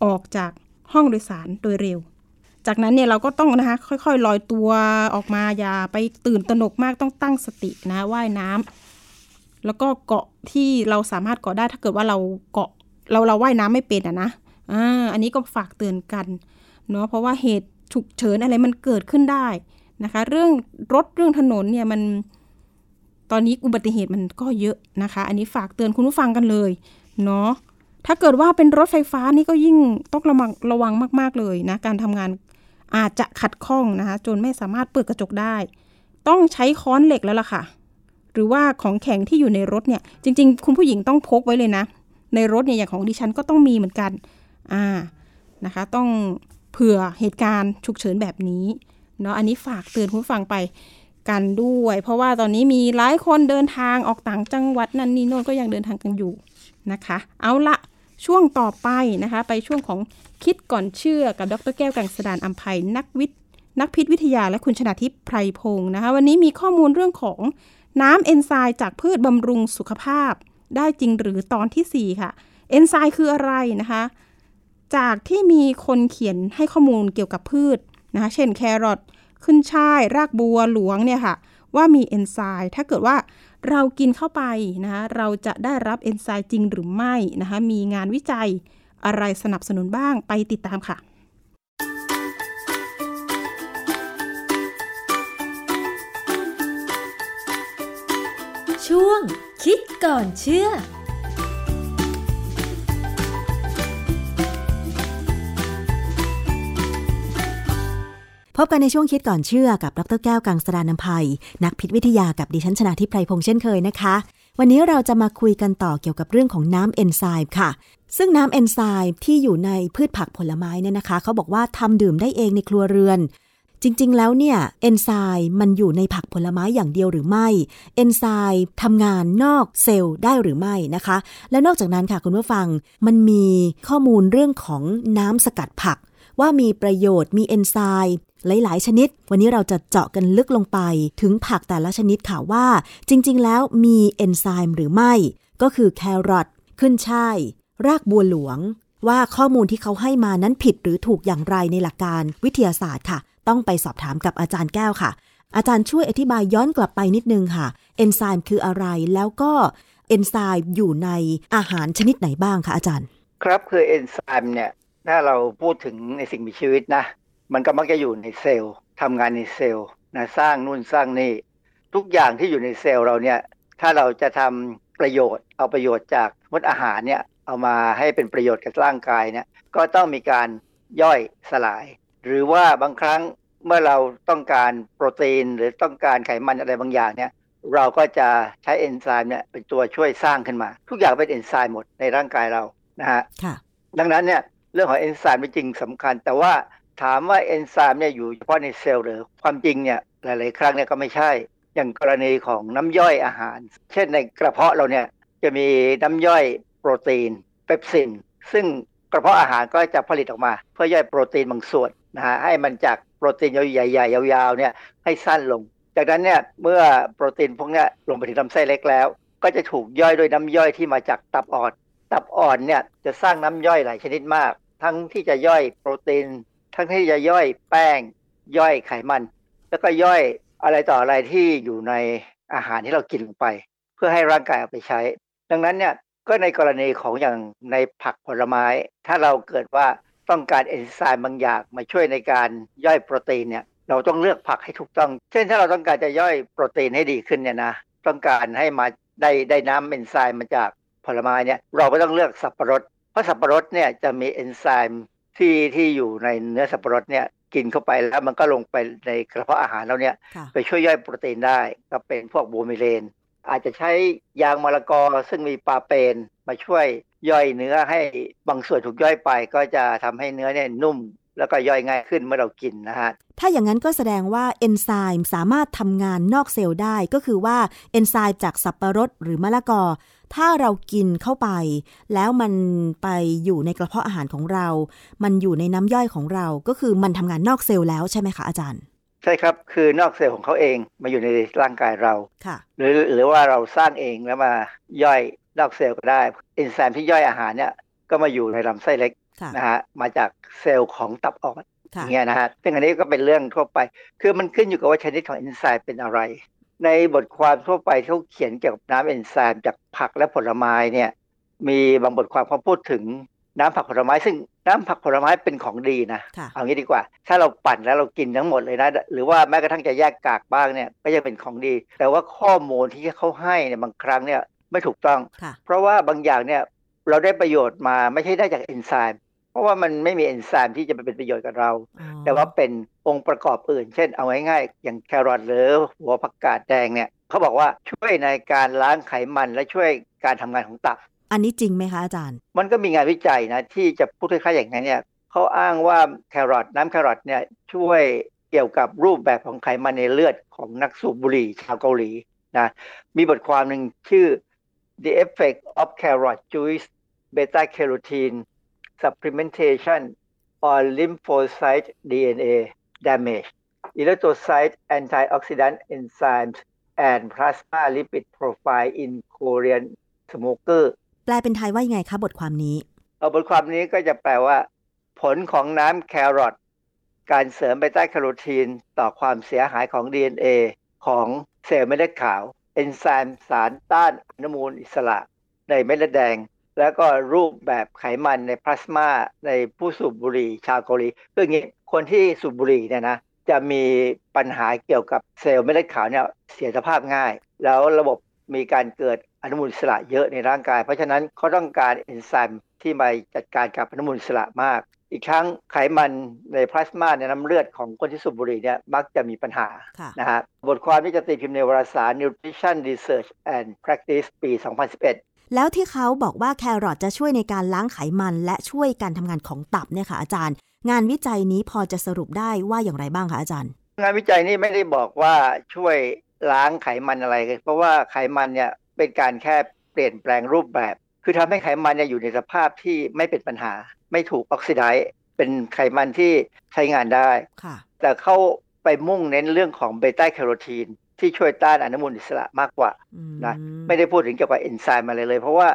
ออกจากห้องโดยสารโดยเร็ว จากนั้นเนี่ยเราก็ต้องนะคะค่อยๆลอยตัวออกมาอย่าไปตื่นตระหนกมากต้องตั้งสตินะว่ายน้ำแล้วก็เกาะที่เราสามารถเกาะได้ถ้าเกิดว่าเราเกาะเราเราว่ายน้ำไม่เป็นอะนะอ่าอันนี้ก็ฝากเตือนกันเนาะเพราะว่าเหตุฉุกเฉินอะไรมันเกิดขึ้นได้นะคะ เรื่องรถเรื่องถนนเนี่ยมันตอนนี้อุบัติเหตุมันก็เยอะนะคะ อันนี้ฝากเตือนคุณผู้ฟังกันเลยเนาะถ้าเกิดว่าเป็นรถไฟฟ้านี่ก็ยิ่งต้องระวังระวังมาก ๆ เลยนะ การทำงาน อาจจะขัดข้องนะคะจนไม่สามารถเปิดกระจกได้ ต้องใช้ค้อนเหล็กแล้วล่ะค่ะ หรือว่าของแข็งที่อยู่ในรถเนี่ยจริง ๆ คุณผู้หญิงต้องพกไว้เลยนะ ในรถเนี่ยอย่างของดิฉันก็ต้องมีเหมือนกันอ่านะคะต้องเผื่อเหตุการณ์ฉุกเฉินแบบนี้เนาะอันนี้ฝากเตือนคุณฟังไปกันด้วย เพราะว่าตอนนี้มีหลายคนเดินทางออกต่างจังหวัดนั่นนี่โน่นก็ยังเดินทางกันอยู่นะคะ เอาละ ช่วงต่อไปนะคะ ไปช่วงของคิดก่อนเชื่อกับดรแก้วกังสดานอัมภัยนักวิทย์นักพิษวิทยาและคุณชนาทิพย์ไพรพงศ์นะคะ วันนี้มีข้อมูลเรื่องของน้ำเอนไซม์จากพืชบำรุงสุขภาพ ได้จริงหรือตอนที่ 4 ค่ะ เอนไซม์คืออะไรนะคะ จากที่มีคนเขียนให้ข้อมูลเกี่ยวกับพืชนะคะ เช่นแครอทขึ้นช่าย รากบัวหลวงเนี่ยค่ะ ว่ามีเอนไซม์ถ้าเกิดว่า เรากินเข้าไปนะคะเราจะได้รับเอนไซม์จริงหรือไม่นะคะมีงานวิจัยอะไรสนับสนุนบ้างไปติดตามค่ะ ช่วงคิดก่อนเชื่อ บกันในช่วงคิดก่อนเชื่อกับดรแก้วกังสดานนภัยนักพิษวิทยากับดิฉันชนาทิพไพรพงษ์เช่นเคยนะคะ วันนี้เราจะมาคุยกันต่อเกี่ยวกับเรื่องของน้ำเอนไซม์ค่ะ ซึ่งน้ำเอนไซม์ที่อยู่ในพืชผักผลไม้เนี่ยนะคะ เขาบอกว่าทำดื่มได้เองในครัวเรือน จริง ๆ แล้วเนี่ยเอนไซม์มันอยู่ในผักผลไม้อย่างเดียวหรือไม่ เอนไซม์ทำงานนอกเซลล์ได้หรือไม่นะคะ และนอกจากนั้นค่ะคุณผู้ฟัง มันมีข้อมูลเรื่องของน้ำสกัดผักว่ามีประโยชน์มีเอนไซม์ หลาย ๆ ชนิด วันนี้เราจะเจาะกันลึกลงไป ถึงผักแต่ละชนิดค่ะว่า จริง ๆ แล้วมีเอนไซม์หรือไม่ ก็คือแครอทขึ้นช่าย รากบัวหลวง ว่าข้อมูลที่เขาให้มานั้นผิดหรือถูกอย่างไรในหลักการวิทยาศาสตร์ค่ะ ต้องไปสอบถามกับอาจารย์แก้วค่ะ อาจารย์ช่วยอธิบายย้อนกลับไปนิดนึงค่ะ เอนไซม์คืออะไรแล้วก็เอนไซม์อยู่ในอาหารชนิดไหนบ้างคะอาจารย์ ครับคือเอนไซม์เนี่ยถ้าเราพูดถึงในสิ่งมีชีวิตนะ มันก็มักจะอยู่ในเซลล์ทำงานในเซลล์นะสร้างนู่นสร้างนี่ทุกอย่างที่อยู่ในเซลล์เราเนี่ยถ้าเราจะทำประโยชน์เอาประโยชน์จากมดอาหารเนี่ยเอามาให้เป็นประโยชน์กับร่างกายเนี่ยก็ต้องมีการย่อยสลาย หรือว่าบางครั้งเมื่อเราต้องการโปรตีนหรือต้องการไขมันอะไรบางอย่างเนี่ยเราก็จะใช้เอนไซม์เนี่ยเป็นตัวช่วยสร้างขึ้นมา ทุกอย่างเป็นเอนไซม์หมดในร่างกายเรานะฮะค่ะดังนั้นเนี่ยเรื่องของเอนไซม์เป็นจริงสำคัญ แต่ว่า ถามว่าเอนไซม์เนี่ยอยู่เฉพาะในเซลล์หรือความจริงเนี่ยหลาย ๆ ครั้งเนี่ยก็ไม่ใช่ อย่างกรณีของน้ำย่อยอาหาร เช่นในกระเพาะเราเนี่ยจะมีน้ำย่อยโปรตีนเปปซิน ซึ่งกระเพาะอาหารก็จะผลิตออกมา เพื่อย่อยโปรตีนบางส่วนนะฮะให้มันจากโปรตีนใหญ่ๆยาวๆเนี่ยให้สั้นลง จากนั้นเนี่ยเมื่อโปรตีนพวกนี้ลงไปถึงลำไส้เล็กแล้ว ก็จะถูกย่อยโดยน้ำย่อยที่มาจากตับอ่อน ตับอ่อนเนี่ยจะสร้างน้ำย่อยหลายชนิดมาก ทั้งที่จะย่อยโปรตีน ทั้งที่จะย่อยแป้งย่อยไขมัน แล้วก็ย่อยอะไรต่ออะไรที่อยู่ในอาหารที่เรากินลงไป เพื่อให้ร่างกายเอาไปใช้ ดังนั้นเนี่ยก็ในกรณีของอย่างในผักผลไม้ ถ้าเราเกิดว่าต้องการเอนไซม์บางอย่างมาช่วยในการย่อยโปรตีนเนี่ยเราต้องเลือกผักให้ถูกต้อง เช่นถ้าเราต้องการจะย่อยโปรตีนให้ดีขึ้นเนี่ยนะต้องการให้มาได้ได้น้ำเอนไซม์มาจากผลไม้เนี่ยเราก็ต้องเลือกสับปะรด เพราะสับปะรดเนี่ยจะมีเอนไซม์ ที่ที่อยู่ในเนื้อสับปะรดเนี่ยกินเข้าไปแล้วมันก็ลงไปในกระเพาะอาหารเราเนี่ยค่ะไปช่วยย่อยโปรตีนได้ ก็เป็นพวกบูมิเลน อาจจะใช้ยางมะละกอซึ่งมีปาเปนมาช่วยย่อยเนื้อให้บางส่วนถูกย่อยไป ก็จะทำให้เนื้อเนี่ยนุ่ม แล้วก็ย่อยง่ายขึ้นเมื่อเรากินนะฮะ ถ้าอย่างนั้นก็แสดงว่าเอนไซม์สามารถทำงานนอกเซลล์ได้ก็คือว่าเอนไซม์จากสับปะรดหรือมะละกอ ถ้าเรากินเข้าไป แล้วมันไปอยู่ในกระเพาะอาหารของเรา มันอยู่ในน้ำย่อยของเราก็คือมันทำงานนอกเซลล์แล้วใช่ไหมคะอาจารย์ ใช่ครับคือนอกเซลล์ของเขาเองมาอยู่ในร่างกายเราค่ะหรือหรือว่าเราสร้างเองแล้วมาย่อยนอกเซลล์ก็ได้เอนไซม์ที่ย่อยอาหารเนี่ยก็มาอยู่ในลำไส้เล็กค่ะนะฮะมาจากเซลล์ของตับอ่อนค่ะอย่าง เงี้ยนะฮะซึ่งอันนี้ก็เป็นเรื่องทั่วไป คือมันขึ้นอยู่กับว่าชนิดของเอนไซม์เป็นอะไร ในบทความทั่วไปที่เขาเขียนเกี่ยวกับน้ำเอนไซม์จากผักและผลไม้เนี่ย มีบางบทความเขาพูดถึงน้ำผักผลไม้ ซึ่งน้ำผักผลไม้เป็นของดีนะค่ะเอางี้ดีกว่า ถ้าเราปั่นแล้วเรากินทั้งหมดเลยนะ หรือว่าแม้กระทั่งจะแยกกากบ้างเนี่ยก็ยังเป็นของดี แต่ว่าข้อมูลที่เขาให้เนี่ยบางครั้งเนี่ยไม่ถูกต้องค่ะเพราะว่าบางอย่างเนี่ยเราได้ประโยชน์มาไม่ใช่ได้จากเอนไซม์ เพราะว่ามันไม่มีเอนไซม์ที่จะเป็นประโยชน์กับเรา แต่ว่าเป็นองค์ประกอบอื่น เช่นเอาง่ายๆอย่างแครอทหรือหัวผักกาดแดงเนี่ยเขาบอกว่าช่วยในการล้างไขมันและช่วยการทำงานของตับ อันนี้จริงไหมคะอาจารย์ มันก็มีงานวิจัยนะที่จะพูดคล้ายๆอย่างนั้นเนี่ยเขาอ้างว่าแครอทน้ำแครอทเนี่ยช่วยเกี่ยวกับรูปแบบของไขมันในเลือดของนักสูบบุหรี่ชาวเกาหลีนะมีบทความหนึ่งชื่อ The Effect of Carrot Juice Beta Carotene Supplementation on Lymphocyte DNA Damage Erythrocyte Antioxidant Enzymes and Plasma Lipid Profile in Korean Smoker แปลเป็นไทยว่ายังไงคะบทความนี้ เอาบทความนี้ก็จะแปลว่า ผลของน้ำแครอทการเสริมเบต้าแคโรทีนต่อความเสียหายของ DNA ของเซลล์เม็ดเลือดขาว เอนไซม์สารต้านอนุมูลอิสระ ในเม็ดเลือดแดง แล้วก็รูปแบบไขมันในพลาสมาในผู้สูบบุหรี่ชาวเกาหลีคืออย่างนี้คนที่สูบบุหรี่เนี่ยนะจะมีปัญหาเกี่ยวกับเซลล์เม็ดเลือดขาวเนี่ยเสียสภาพง่าย แล้วระบบมีการเกิดอนุมูลอิสระเยอะในร่างกาย เพราะฉะนั้นเขาต้องการเอนไซม์ที่มาจัดการกับอนุมูลอิสระมาก อีกครั้งไขมันในพลาสมาในน้ำเลือดของคนที่สูบบุหรี่เนี่ยมักจะมีปัญหาค่ะนะฮะบทความที่จะตีพิมพ์ในวารสาร Nutrition Research and Practice ปี 2011 แล้วที่เขาบอกว่าแครอทจะช่วยในการล้างไขมันและช่วยการทำงานของตับเนี่ยค่ะอาจารย์ งานวิจัยนี้พอจะสรุปได้ว่าอย่างไรบ้างคะอาจารย์ งานวิจัยนี้ไม่ได้บอกว่าช่วยล้างไขมันอะไร เพราะว่าไขมันเนี่ยเป็นการแค่เปลี่ยนแปลงรูปแบบ คือทำให้ไขมันเนี่ยอยู่ในสภาพที่ไม่เป็นปัญหา ไม่ถูกออกซิไดซ์เป็นไขมันที่ใช้งานได้ค่ะแต่เขาไปมุ่งเน้นเรื่องของเบต้าแคโรทีน ที่ช่วยต้านอนุมูลอิสระมากกว่าอืมนะไม่ได้พูดถึงเกี่ยวกับเอนไซม์อะไรเลย เพราะว่า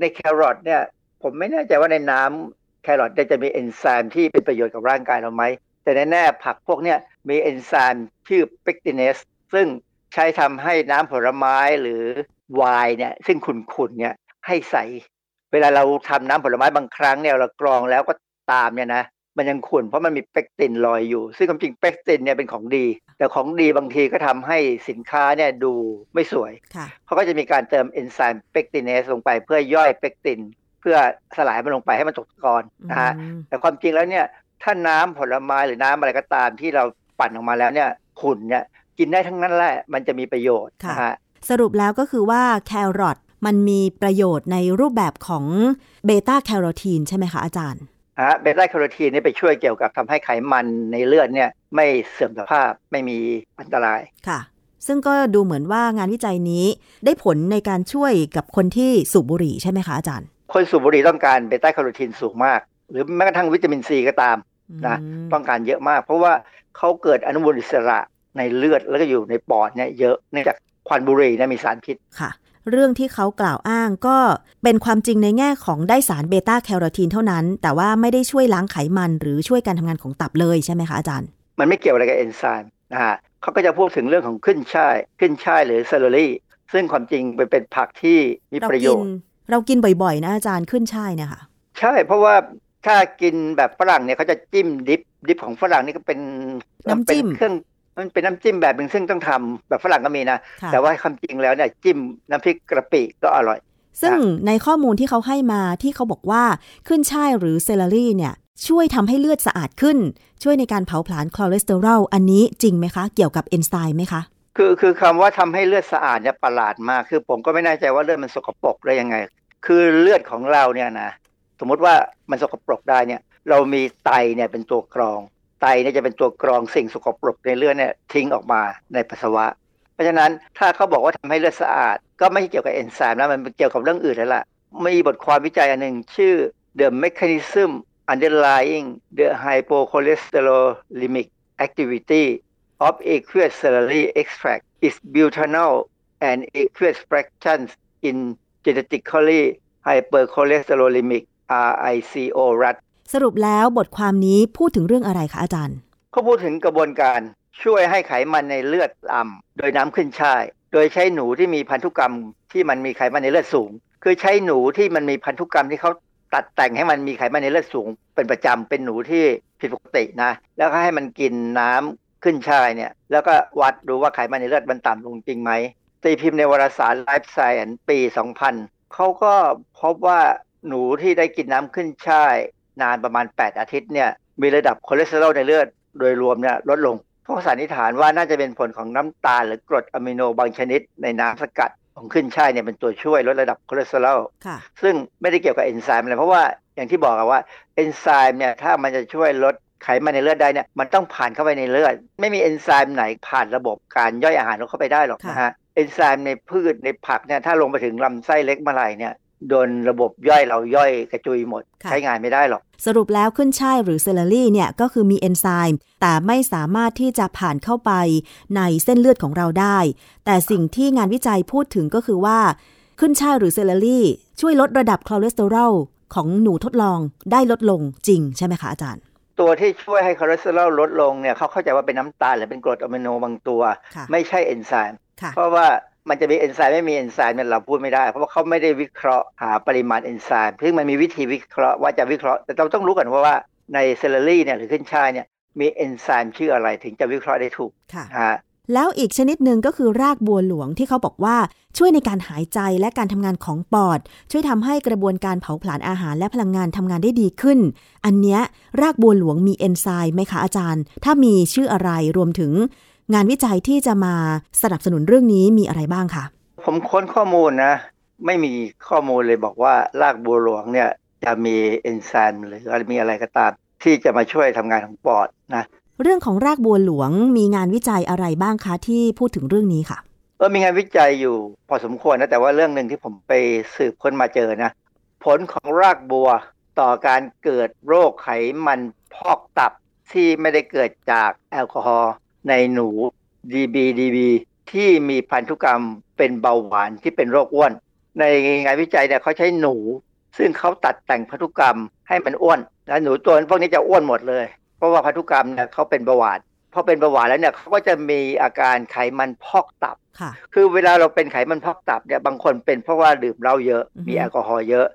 ในแครอทเนี่ยผมไม่แน่ใจว่าในน้ำแครอทเนี่ยจะมีเอนไซม์ที่เป็นประโยชน์กับร่างกายเราไหม แต่แน่ๆผักพวกเนี้ยมีเอนไซม์ชื่อเปกติเนสซึ่งใช้ทำให้น้ำผลไม้หรือไวน์เนี่ยซึ่งขุ่นๆเนี่ยให้ใส เวลาเราทำน้ำผลไม้บางครั้งเนี่ยเรากรองแล้วก็ตามเนี่ยนะ มันยังขุ่นเพราะมันมีเปกตินลอยอยู่ ซึ่งความจริงเปกตินเนี่ยเป็นของดี แต่ของดีบางทีก็ทำให้สินค้าเนี่ยดูไม่สวยค่ะเขาก็จะมีการเติมเอนไซม์เปกตินเนสลงไปเพื่อย่อยเปกติน เพื่อสลายมันลงไปให้มันตกตะกอนนะฮะอืมแต่ความจริงแล้วเนี่ยถ้าน้ำผลไม้หรือน้ำอะไรก็ตามที่เราปั่นออกมาแล้วเนี่ยขุ่นเนี่ยกินได้ทั้งนั้นแหละมันจะมีประโยชน์ค่ะนะฮะสรุปแล้วก็คือว่าแครอทมันมีประโยชน์ในรูปแบบของเบต้าแคโรทีนใช่ไหมคะอาจารย์ ฮะเบต้าแคโรทีนนี่ไปช่วยเกี่ยวกับทำให้ไขมันในเลือดเนี่ยไม่เสื่อมสภาพไม่มีอันตรายค่ะ ซึ่งก็ดูเหมือนว่างานวิจัยนี้ได้ผลในการช่วยกับคนที่สูบบุหรี่ใช่ไหมคะอาจารย์ คนสูบบุหรี่ต้องการเบต้าแคโรทีนสูงมาก หรือแม้กระทั่งวิตามินซีก็ตามนะอืมต้องการเยอะมาก เพราะว่าเขาเกิดอนุมูลอิสระในเลือดแล้วก็อยู่ในปอดเนี่ยเยอะเนื่องจากควันบุหรี่เนี่ยมีสารพิษค่ะ เรื่องที่เขากล่าวอ้างก็เป็นความจริงในแง่ของได้สารเบต้าแคโรทีนเท่านั้น แต่ว่าไม่ได้ช่วยล้างไขมันหรือช่วยการทำงานของตับเลยใช่ไหมคะอาจารย์ มันไม่เกี่ยวอะไรกับเอนไซม์นะฮะเขาก็จะพูดถึงเรื่องของขึ้นช่ายขึ้นช่ายหรือ celery ซึ่งความจริงเป็นเป็นผักที่มีเราประโยกิชนเรากินบ่อยๆ นะอาจารย์ขึ้นช่ายเนี่ยค่ะใช่เพราะว่าถ้ากินแบบฝรั่งเนี่ยเขาจะจิ้ม dip dip ของฝรั่งนี่ก็เป็นน้ำจิ้มเป็นเครื่อง มันเป็นน้ำจิ้มแบบหนึ่งซึ่งต้องทำแบบฝรั่งก็มีนะค่ะแต่ว่าความจริงแล้วเนี่ยจิ้มน้ำพริกกะปิก็อร่อย ซึ่งในข้อมูลที่เขาให้มาที่เขาบอกว่าขึ้นช่ายหรือ celery เนี่ยช่วยทำให้เลือดสะอาดขึ้น ช่วยในการเผาผลาญคอเลสเตอรอลอันนี้จริงไหมคะ เกี่ยวกับเอนไซม์ไหมคะคือคือคำว่าทำให้เลือดสะอาดเนี่ยประหลาดมาก คือผมก็ไม่แน่ใจว่าเลือดมันสกปรกได้ยังไง คือเลือดของเราเนี่ยนะสมมุติว่ามันสกปรกได้เนี่ย เรามีไตเนี่ยเป็นตัวกรอง ไตเนี่ยจะเป็นตัวกรองสิ่งสกปรกในเลือดเนี่ยทิ้งออกมาในปัสสาวะ เพราะฉะนั้นถ้าเขาบอกว่าทำให้เลือดสะอาด ก็ไม่ใช่เกี่ยวกับเอนไซม์แล้วมันเกี่ยวกับเรื่องอื่นแล้วล่ะมีบทความวิจัยอันหนึ่งชื่อ The Mechanism Underlying the Hypocholesterolemic Activity of Aqueous Celery Extract is Butanol and Aqueous Fractions in Genetically Hypercholesterolemic RICO RAT สรุปแล้วบทความนี้พูดถึงเรื่องอะไรคะอาจารย์เขาพูดถึงกระบวนการช่วยให้ไขมันในเลือดต่ำโดยน้ำขึ้นช่าย โดยใช้หนูที่มีพันธุกรรมที่มันมีไขมันในเลือดสูง คือใช้หนูที่มันมีพันธุกรรมที่เขาตัดแต่งให้มันมีไขมันในเลือดสูง เป็นประจำเป็นหนูที่ผิดปกตินะ แล้วก็ให้มันกินน้ำขึ้นช่ายเนี่ยแล้วก็วัดดูว่าไขมันในเลือดมันต่ำลงจริงไหมตีพิมพ์ในวารสาร Life Science ปี 2000เขาก็พบว่าหนูที่ได้กินน้ำขึ้นช่าย นานประมาณ 8 อาทิตย์เนี่ยมีระดับคอเลสเตอรอลในเลือดโดยรวมเนี่ยลดลงเขาสันนิษฐานว่าน่าจะเป็นผลของน้ำตาลหรือกรดอะมิโนบางชนิด ในน้ำสกัดของขึ้นช่ายเนี่ยเป็นตัวช่วยลดระดับคอเลสเตอรอลค่ะซึ่งไม่ได้เกี่ยวกับเอนไซม์เลยเพราะว่าอย่างที่บอกอะว่าเอนไซม์เนี่ยถ้ามันจะช่วยลดไขมันในเลือดได้เนี่ยมันต้องผ่านเข้าไปในเลือด ไม่มีเอนไซม์ไหนผ่านระบบการย่อยอาหารเข้าไปได้หรอกนะฮะเอนไซม์ในพืชในผักเนี่ยถ้าลงไปถึงลำไส้เล็กเมื่อไหร่เนี่ย โดนระบบย่อยเราย่อยกระจุยหมดค่ะใช้งานไม่ได้หรอก สรุปแล้วขึ้นช่ายหรือ celery เนี่ยก็คือมีเอนไซม์แต่ไม่สามารถที่จะผ่านเข้าไปในเส้นเลือดของเราได้ แต่สิ่งที่งานวิจัยพูดถึงก็คือว่า ขึ้นช่ายหรือ celery ช่วยลดระดับคอเลสเตอรอลของหนูทดลองได้ลดลงจริงใช่ไหมคะอาจารย์ ตัวที่ช่วยให้คอเลสเตอรอลลดลงเนี่ยเขาเข้าใจว่าเป็นน้ำตาลหรือเป็นกรดอะมิโนบางตัวค่ะไม่ใช่เอนไซม์ค่ะเพราะว่า มันจะมีเอนไซม์ไม่มีเอนไซม์เนี่ยเราพูดไม่ได้ เพราะว่าเขาไม่ได้วิเคราะห์หาปริมาณเอนไซม์ซึ่งมันมีวิธีวิเคราะห์ว่าจะวิเคราะห์แต่เราต้องรู้ก่อนว่าว่าในเซลลารี่เนี่ยหรือขึ้นช่ายเนี่ยมีเอนไซม์ชื่ออะไรถึงจะวิเคราะห์ได้ถูกค่ะฮะแล้วอีกชนิดหนึ่งก็คือรากบัวหลวงที่เขาบอกว่าช่วยในการหายใจและการทำงานของปอด ช่วยทำให้กระบวนการเผาผลาญอาหารและพลังงานทำงานได้ดีขึ้น อันเนี้ยรากบัวหลวงมีเอนไซม์ไหมคะอาจารย์ ถ้ามีชื่ออะไรรวมถึง งานวิจัยที่จะมาสนับสนุนเรื่องนี้มีอะไรบ้างคะผมค้นข้อมูลนะ ไม่มีข้อมูลเลยบอกว่ารากบัวหลวงเนี่ยจะมีเอนไซม์หรือมีอะไรก็ตาม ที่จะมาช่วยทำงานของปอดนะเรื่องของรากบัวหลวงมีงานวิจัยอะไรบ้างคะที่พูดถึงเรื่องนี้ค่ะเออมีงานวิจัยอยู่พอสมควรนะแต่ว่าเรื่องหนึ่งที่ผมไปสืบค้นมาเจอนะผลของรากบัวต่อการเกิดโรคไขมันพอกตับที่ไม่ได้เกิดจากแอลกอฮอล์ ในหนู DBDB ที่มีพันธุกรรมเป็นเบาหวานที่เป็นโรคอ้วน ในงานวิจัยเนี่ยเขาใช้หนู ซึ่งเขาตัดแต่งพันธุกรรมให้มันอ้วนและหนูตัวพวกนี้จะอ้วนหมดเลย เพราะว่าพันธุกรรมเนี่ยเขาเป็นเบาหวานพอเป็นเบาหวานแล้วเนี่ยเขาก็จะมีอาการไขมันพอกตับค่ะคือเวลาเราเป็นไขมันพอกตับเนี่ยบางคนเป็นเพราะว่าดื่มเหล้าเยอะอือฮึมีแอลกอฮอล์เยอะ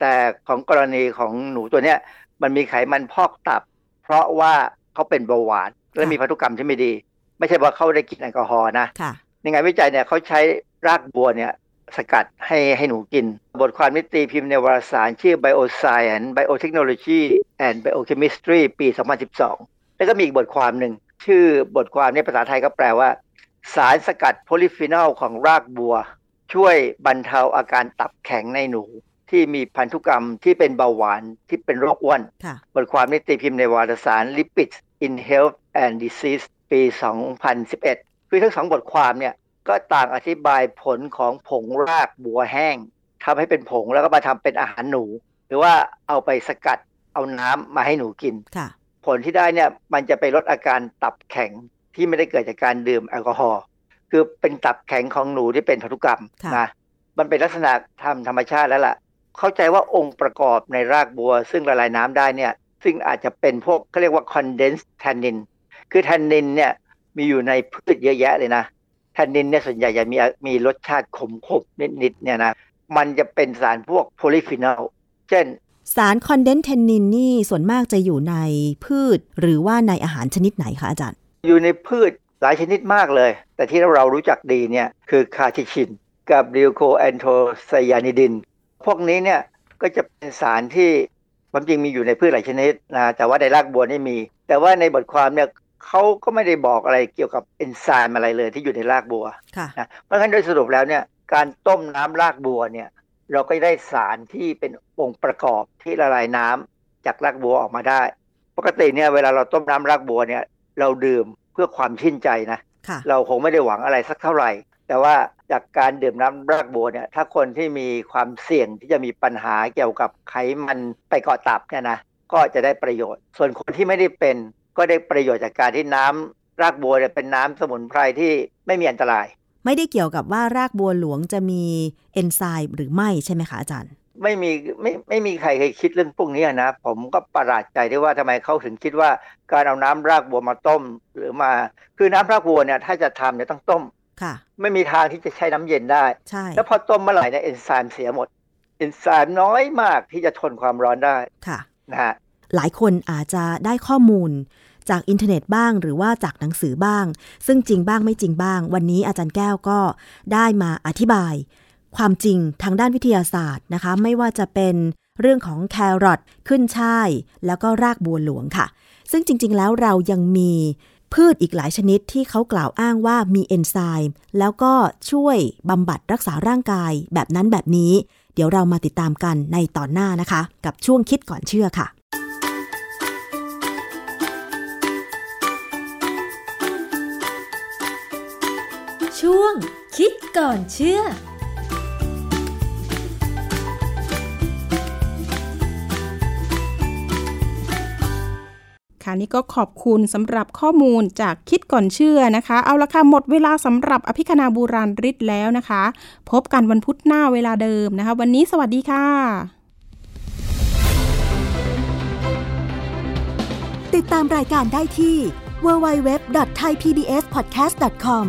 แต่ของกรณีของหนูตัวเนี้ยมันมีไขมันพอกตับ เพราะว่าเขาเป็นเบาหวาน และมีพันธุกรรมที่ไม่ดี ไม่ใช่ว่าเขาได้กินแอลกอฮอล์นะค่ะในงานวิจัยเนี่ยเขาใช้รากบัวเนี่ยสกัดให้ให้หนูกิน บทความนี้ตีพิมพ์ในวารสารชื่อ Bioscience Biotechnology and Biochemistry ปี 2012 แล้วก็มีอีกบทความหนึ่ง ชื่อบทความในภาษาไทยก็แปลว่า สารสกัดโพลิฟีนอลของรากบัว ช่วยบรรเทาอาการตับแข็งในหนู ที่มีพันธุกรรมที่เป็นเบาหวานที่เป็นโรคอ้วนค่ะบทความนิตีพิมพ์ในวารสาร Lipids in Health and Disease ปี 2011 คือทั้งสองบทความเนี่ยก็ต่างอธิบายผลของผงรากบัวแห้งทำให้เป็นผงแล้วก็มาทำเป็นอาหารหนู หรือว่าเอาไปสกัดเอาน้ำมาให้หนูกินค่ะผลที่ได้เนี่ยมันจะไปลดอาการตับแข็งที่ไม่ได้เกิดจากการดื่มแอลกอฮอล์คือเป็นตับแข็งของหนูที่เป็นพันธุกรรมค่ะนะมันเป็นลักษณะตามธรรมชาติแล้วล่ะ เข้าใจว่าองค์ประกอบในรากบัว ซึ่งละลายน้ำได้เนี่ย ซึ่งอาจจะเป็นพวกเขาเรียกว่า condensed tannin คือ tannin เนี่ยมีอยู่ในพืชเยอะแยะเลยนะ tannin เนี่ยส่วนใหญ่จะมีมีรสชาติขมๆนิดๆเนี่ยนะมันจะเป็นสารพวกโพลิฟีนอลเช่นสาร condensed tannin นี่ส่วนมากจะอยู่ในพืช หรือว่าในอาหารชนิดไหนคะอาจารย์ อยู่ในพืชหลายชนิดมากเลย แต่ที่เรารู้จักดีเนี่ยคือคาทิชิน กับดิวโคแอนโทไซยานิดิน พวกนี้เนี่ยก็จะเป็นสารที่ความจริงมีอยู่ในพืชหลายชนิดนะแต่ว่าในรากบัวนี่มี แต่ว่าในบทความเนี่ย เขาก็ไม่ได้บอกอะไรเกี่ยวกับเอนไซม์อะไรเลยที่อยู่ในรากบัวค่ะนะเพราะฉะนั้นโดยสรุปแล้วเนี่ยการต้มน้ำรากบัวเนี่ย เราก็ได้สารที่เป็นองค์ประกอบที่ละลายน้ำจากรากบัวออกมาได้ ปกติเนี่ยเวลาเราต้มน้ำรากบัวเนี่ยเราดื่มเพื่อความชื่นใจนะค่ะเราคงไม่ได้หวังอะไรสักเท่าไหร่ แต่ว่าจากการดื่มน้ำรากบัวเนี่ยถ้าคนที่มีความเสี่ยงที่จะมีปัญหาเกี่ยวกับไขมันไปเกาะตับเนี่ยนะก็จะได้ประโยชน์ ส่วนคนที่ไม่ได้เป็น ก็ได้ประโยชน์จากการที่น้ำรากบัวเนี่ยเป็นน้ำสมุนไพรที่ไม่มีอันตราย ไม่ได้เกี่ยวกับว่ารากบัวหลวงจะมีเอนไซม์หรือไม่ใช่ไหมคะอาจารย์ ไม่มีไม่ไม่มีใครเคยคิดเรื่องพวกนี้นะ ผมก็ประหลาดใจที่ว่าทำไมเขาถึงคิดว่าการเอาน้ำรากบัวมาต้มหรือมา คือน้ำรากบัวเนี่ยถ้าจะทำเนี่ยต้องต้มค่ะ ไม่มีทางที่จะใช้น้ำเย็นได้ใช่แล้วพอต้มเมื่อไหร่เนี่ยเอนไซม์เสียหมดเอนไซม์น้อยมากที่จะทนความร้อนได้ค่ะนะฮะ หลายคนอาจจะได้ข้อมูลจากอินเทอร์เน็ตบ้างหรือว่าจากหนังสือบ้าง ซึ่งจริงบ้างไม่จริงบ้าง วันนี้อาจารย์แก้วก็ได้มาอธิบาย ความจริงทางด้านวิทยาศาสตร์นะคะ ไม่ว่าจะเป็นเรื่องของแครอทขึ้นช่าย แล้วก็รากบัวหลวงค่ะ ซึ่งจริง ๆ แล้วเรายังมีพืชอีกหลายชนิดที่เขากล่าวอ้างว่ามีเอนไซม์แล้วก็ช่วยบำบัดรักษาร่างกายแบบนั้นแบบนี้ เดี๋ยวเรามาติดตามกันในตอนหน้านะคะ กับช่วงคิดก่อนเชื่อค่ะ ช่วง คิดก่อนเชื่อค่ะนี่ก็ขอบคุณสำหรับข้อมูลจากคิดก่อนเชื่อนะคะ เอาละค่ะ หมดเวลาสำหรับอภิคณาบูราริศแล้วนะคะ พบกันวันพุธหน้าเวลาเดิมนะคะ วันนี้สวัสดีค่ะ ติดตามรายการได้ที่ www.thaipbspodcast.com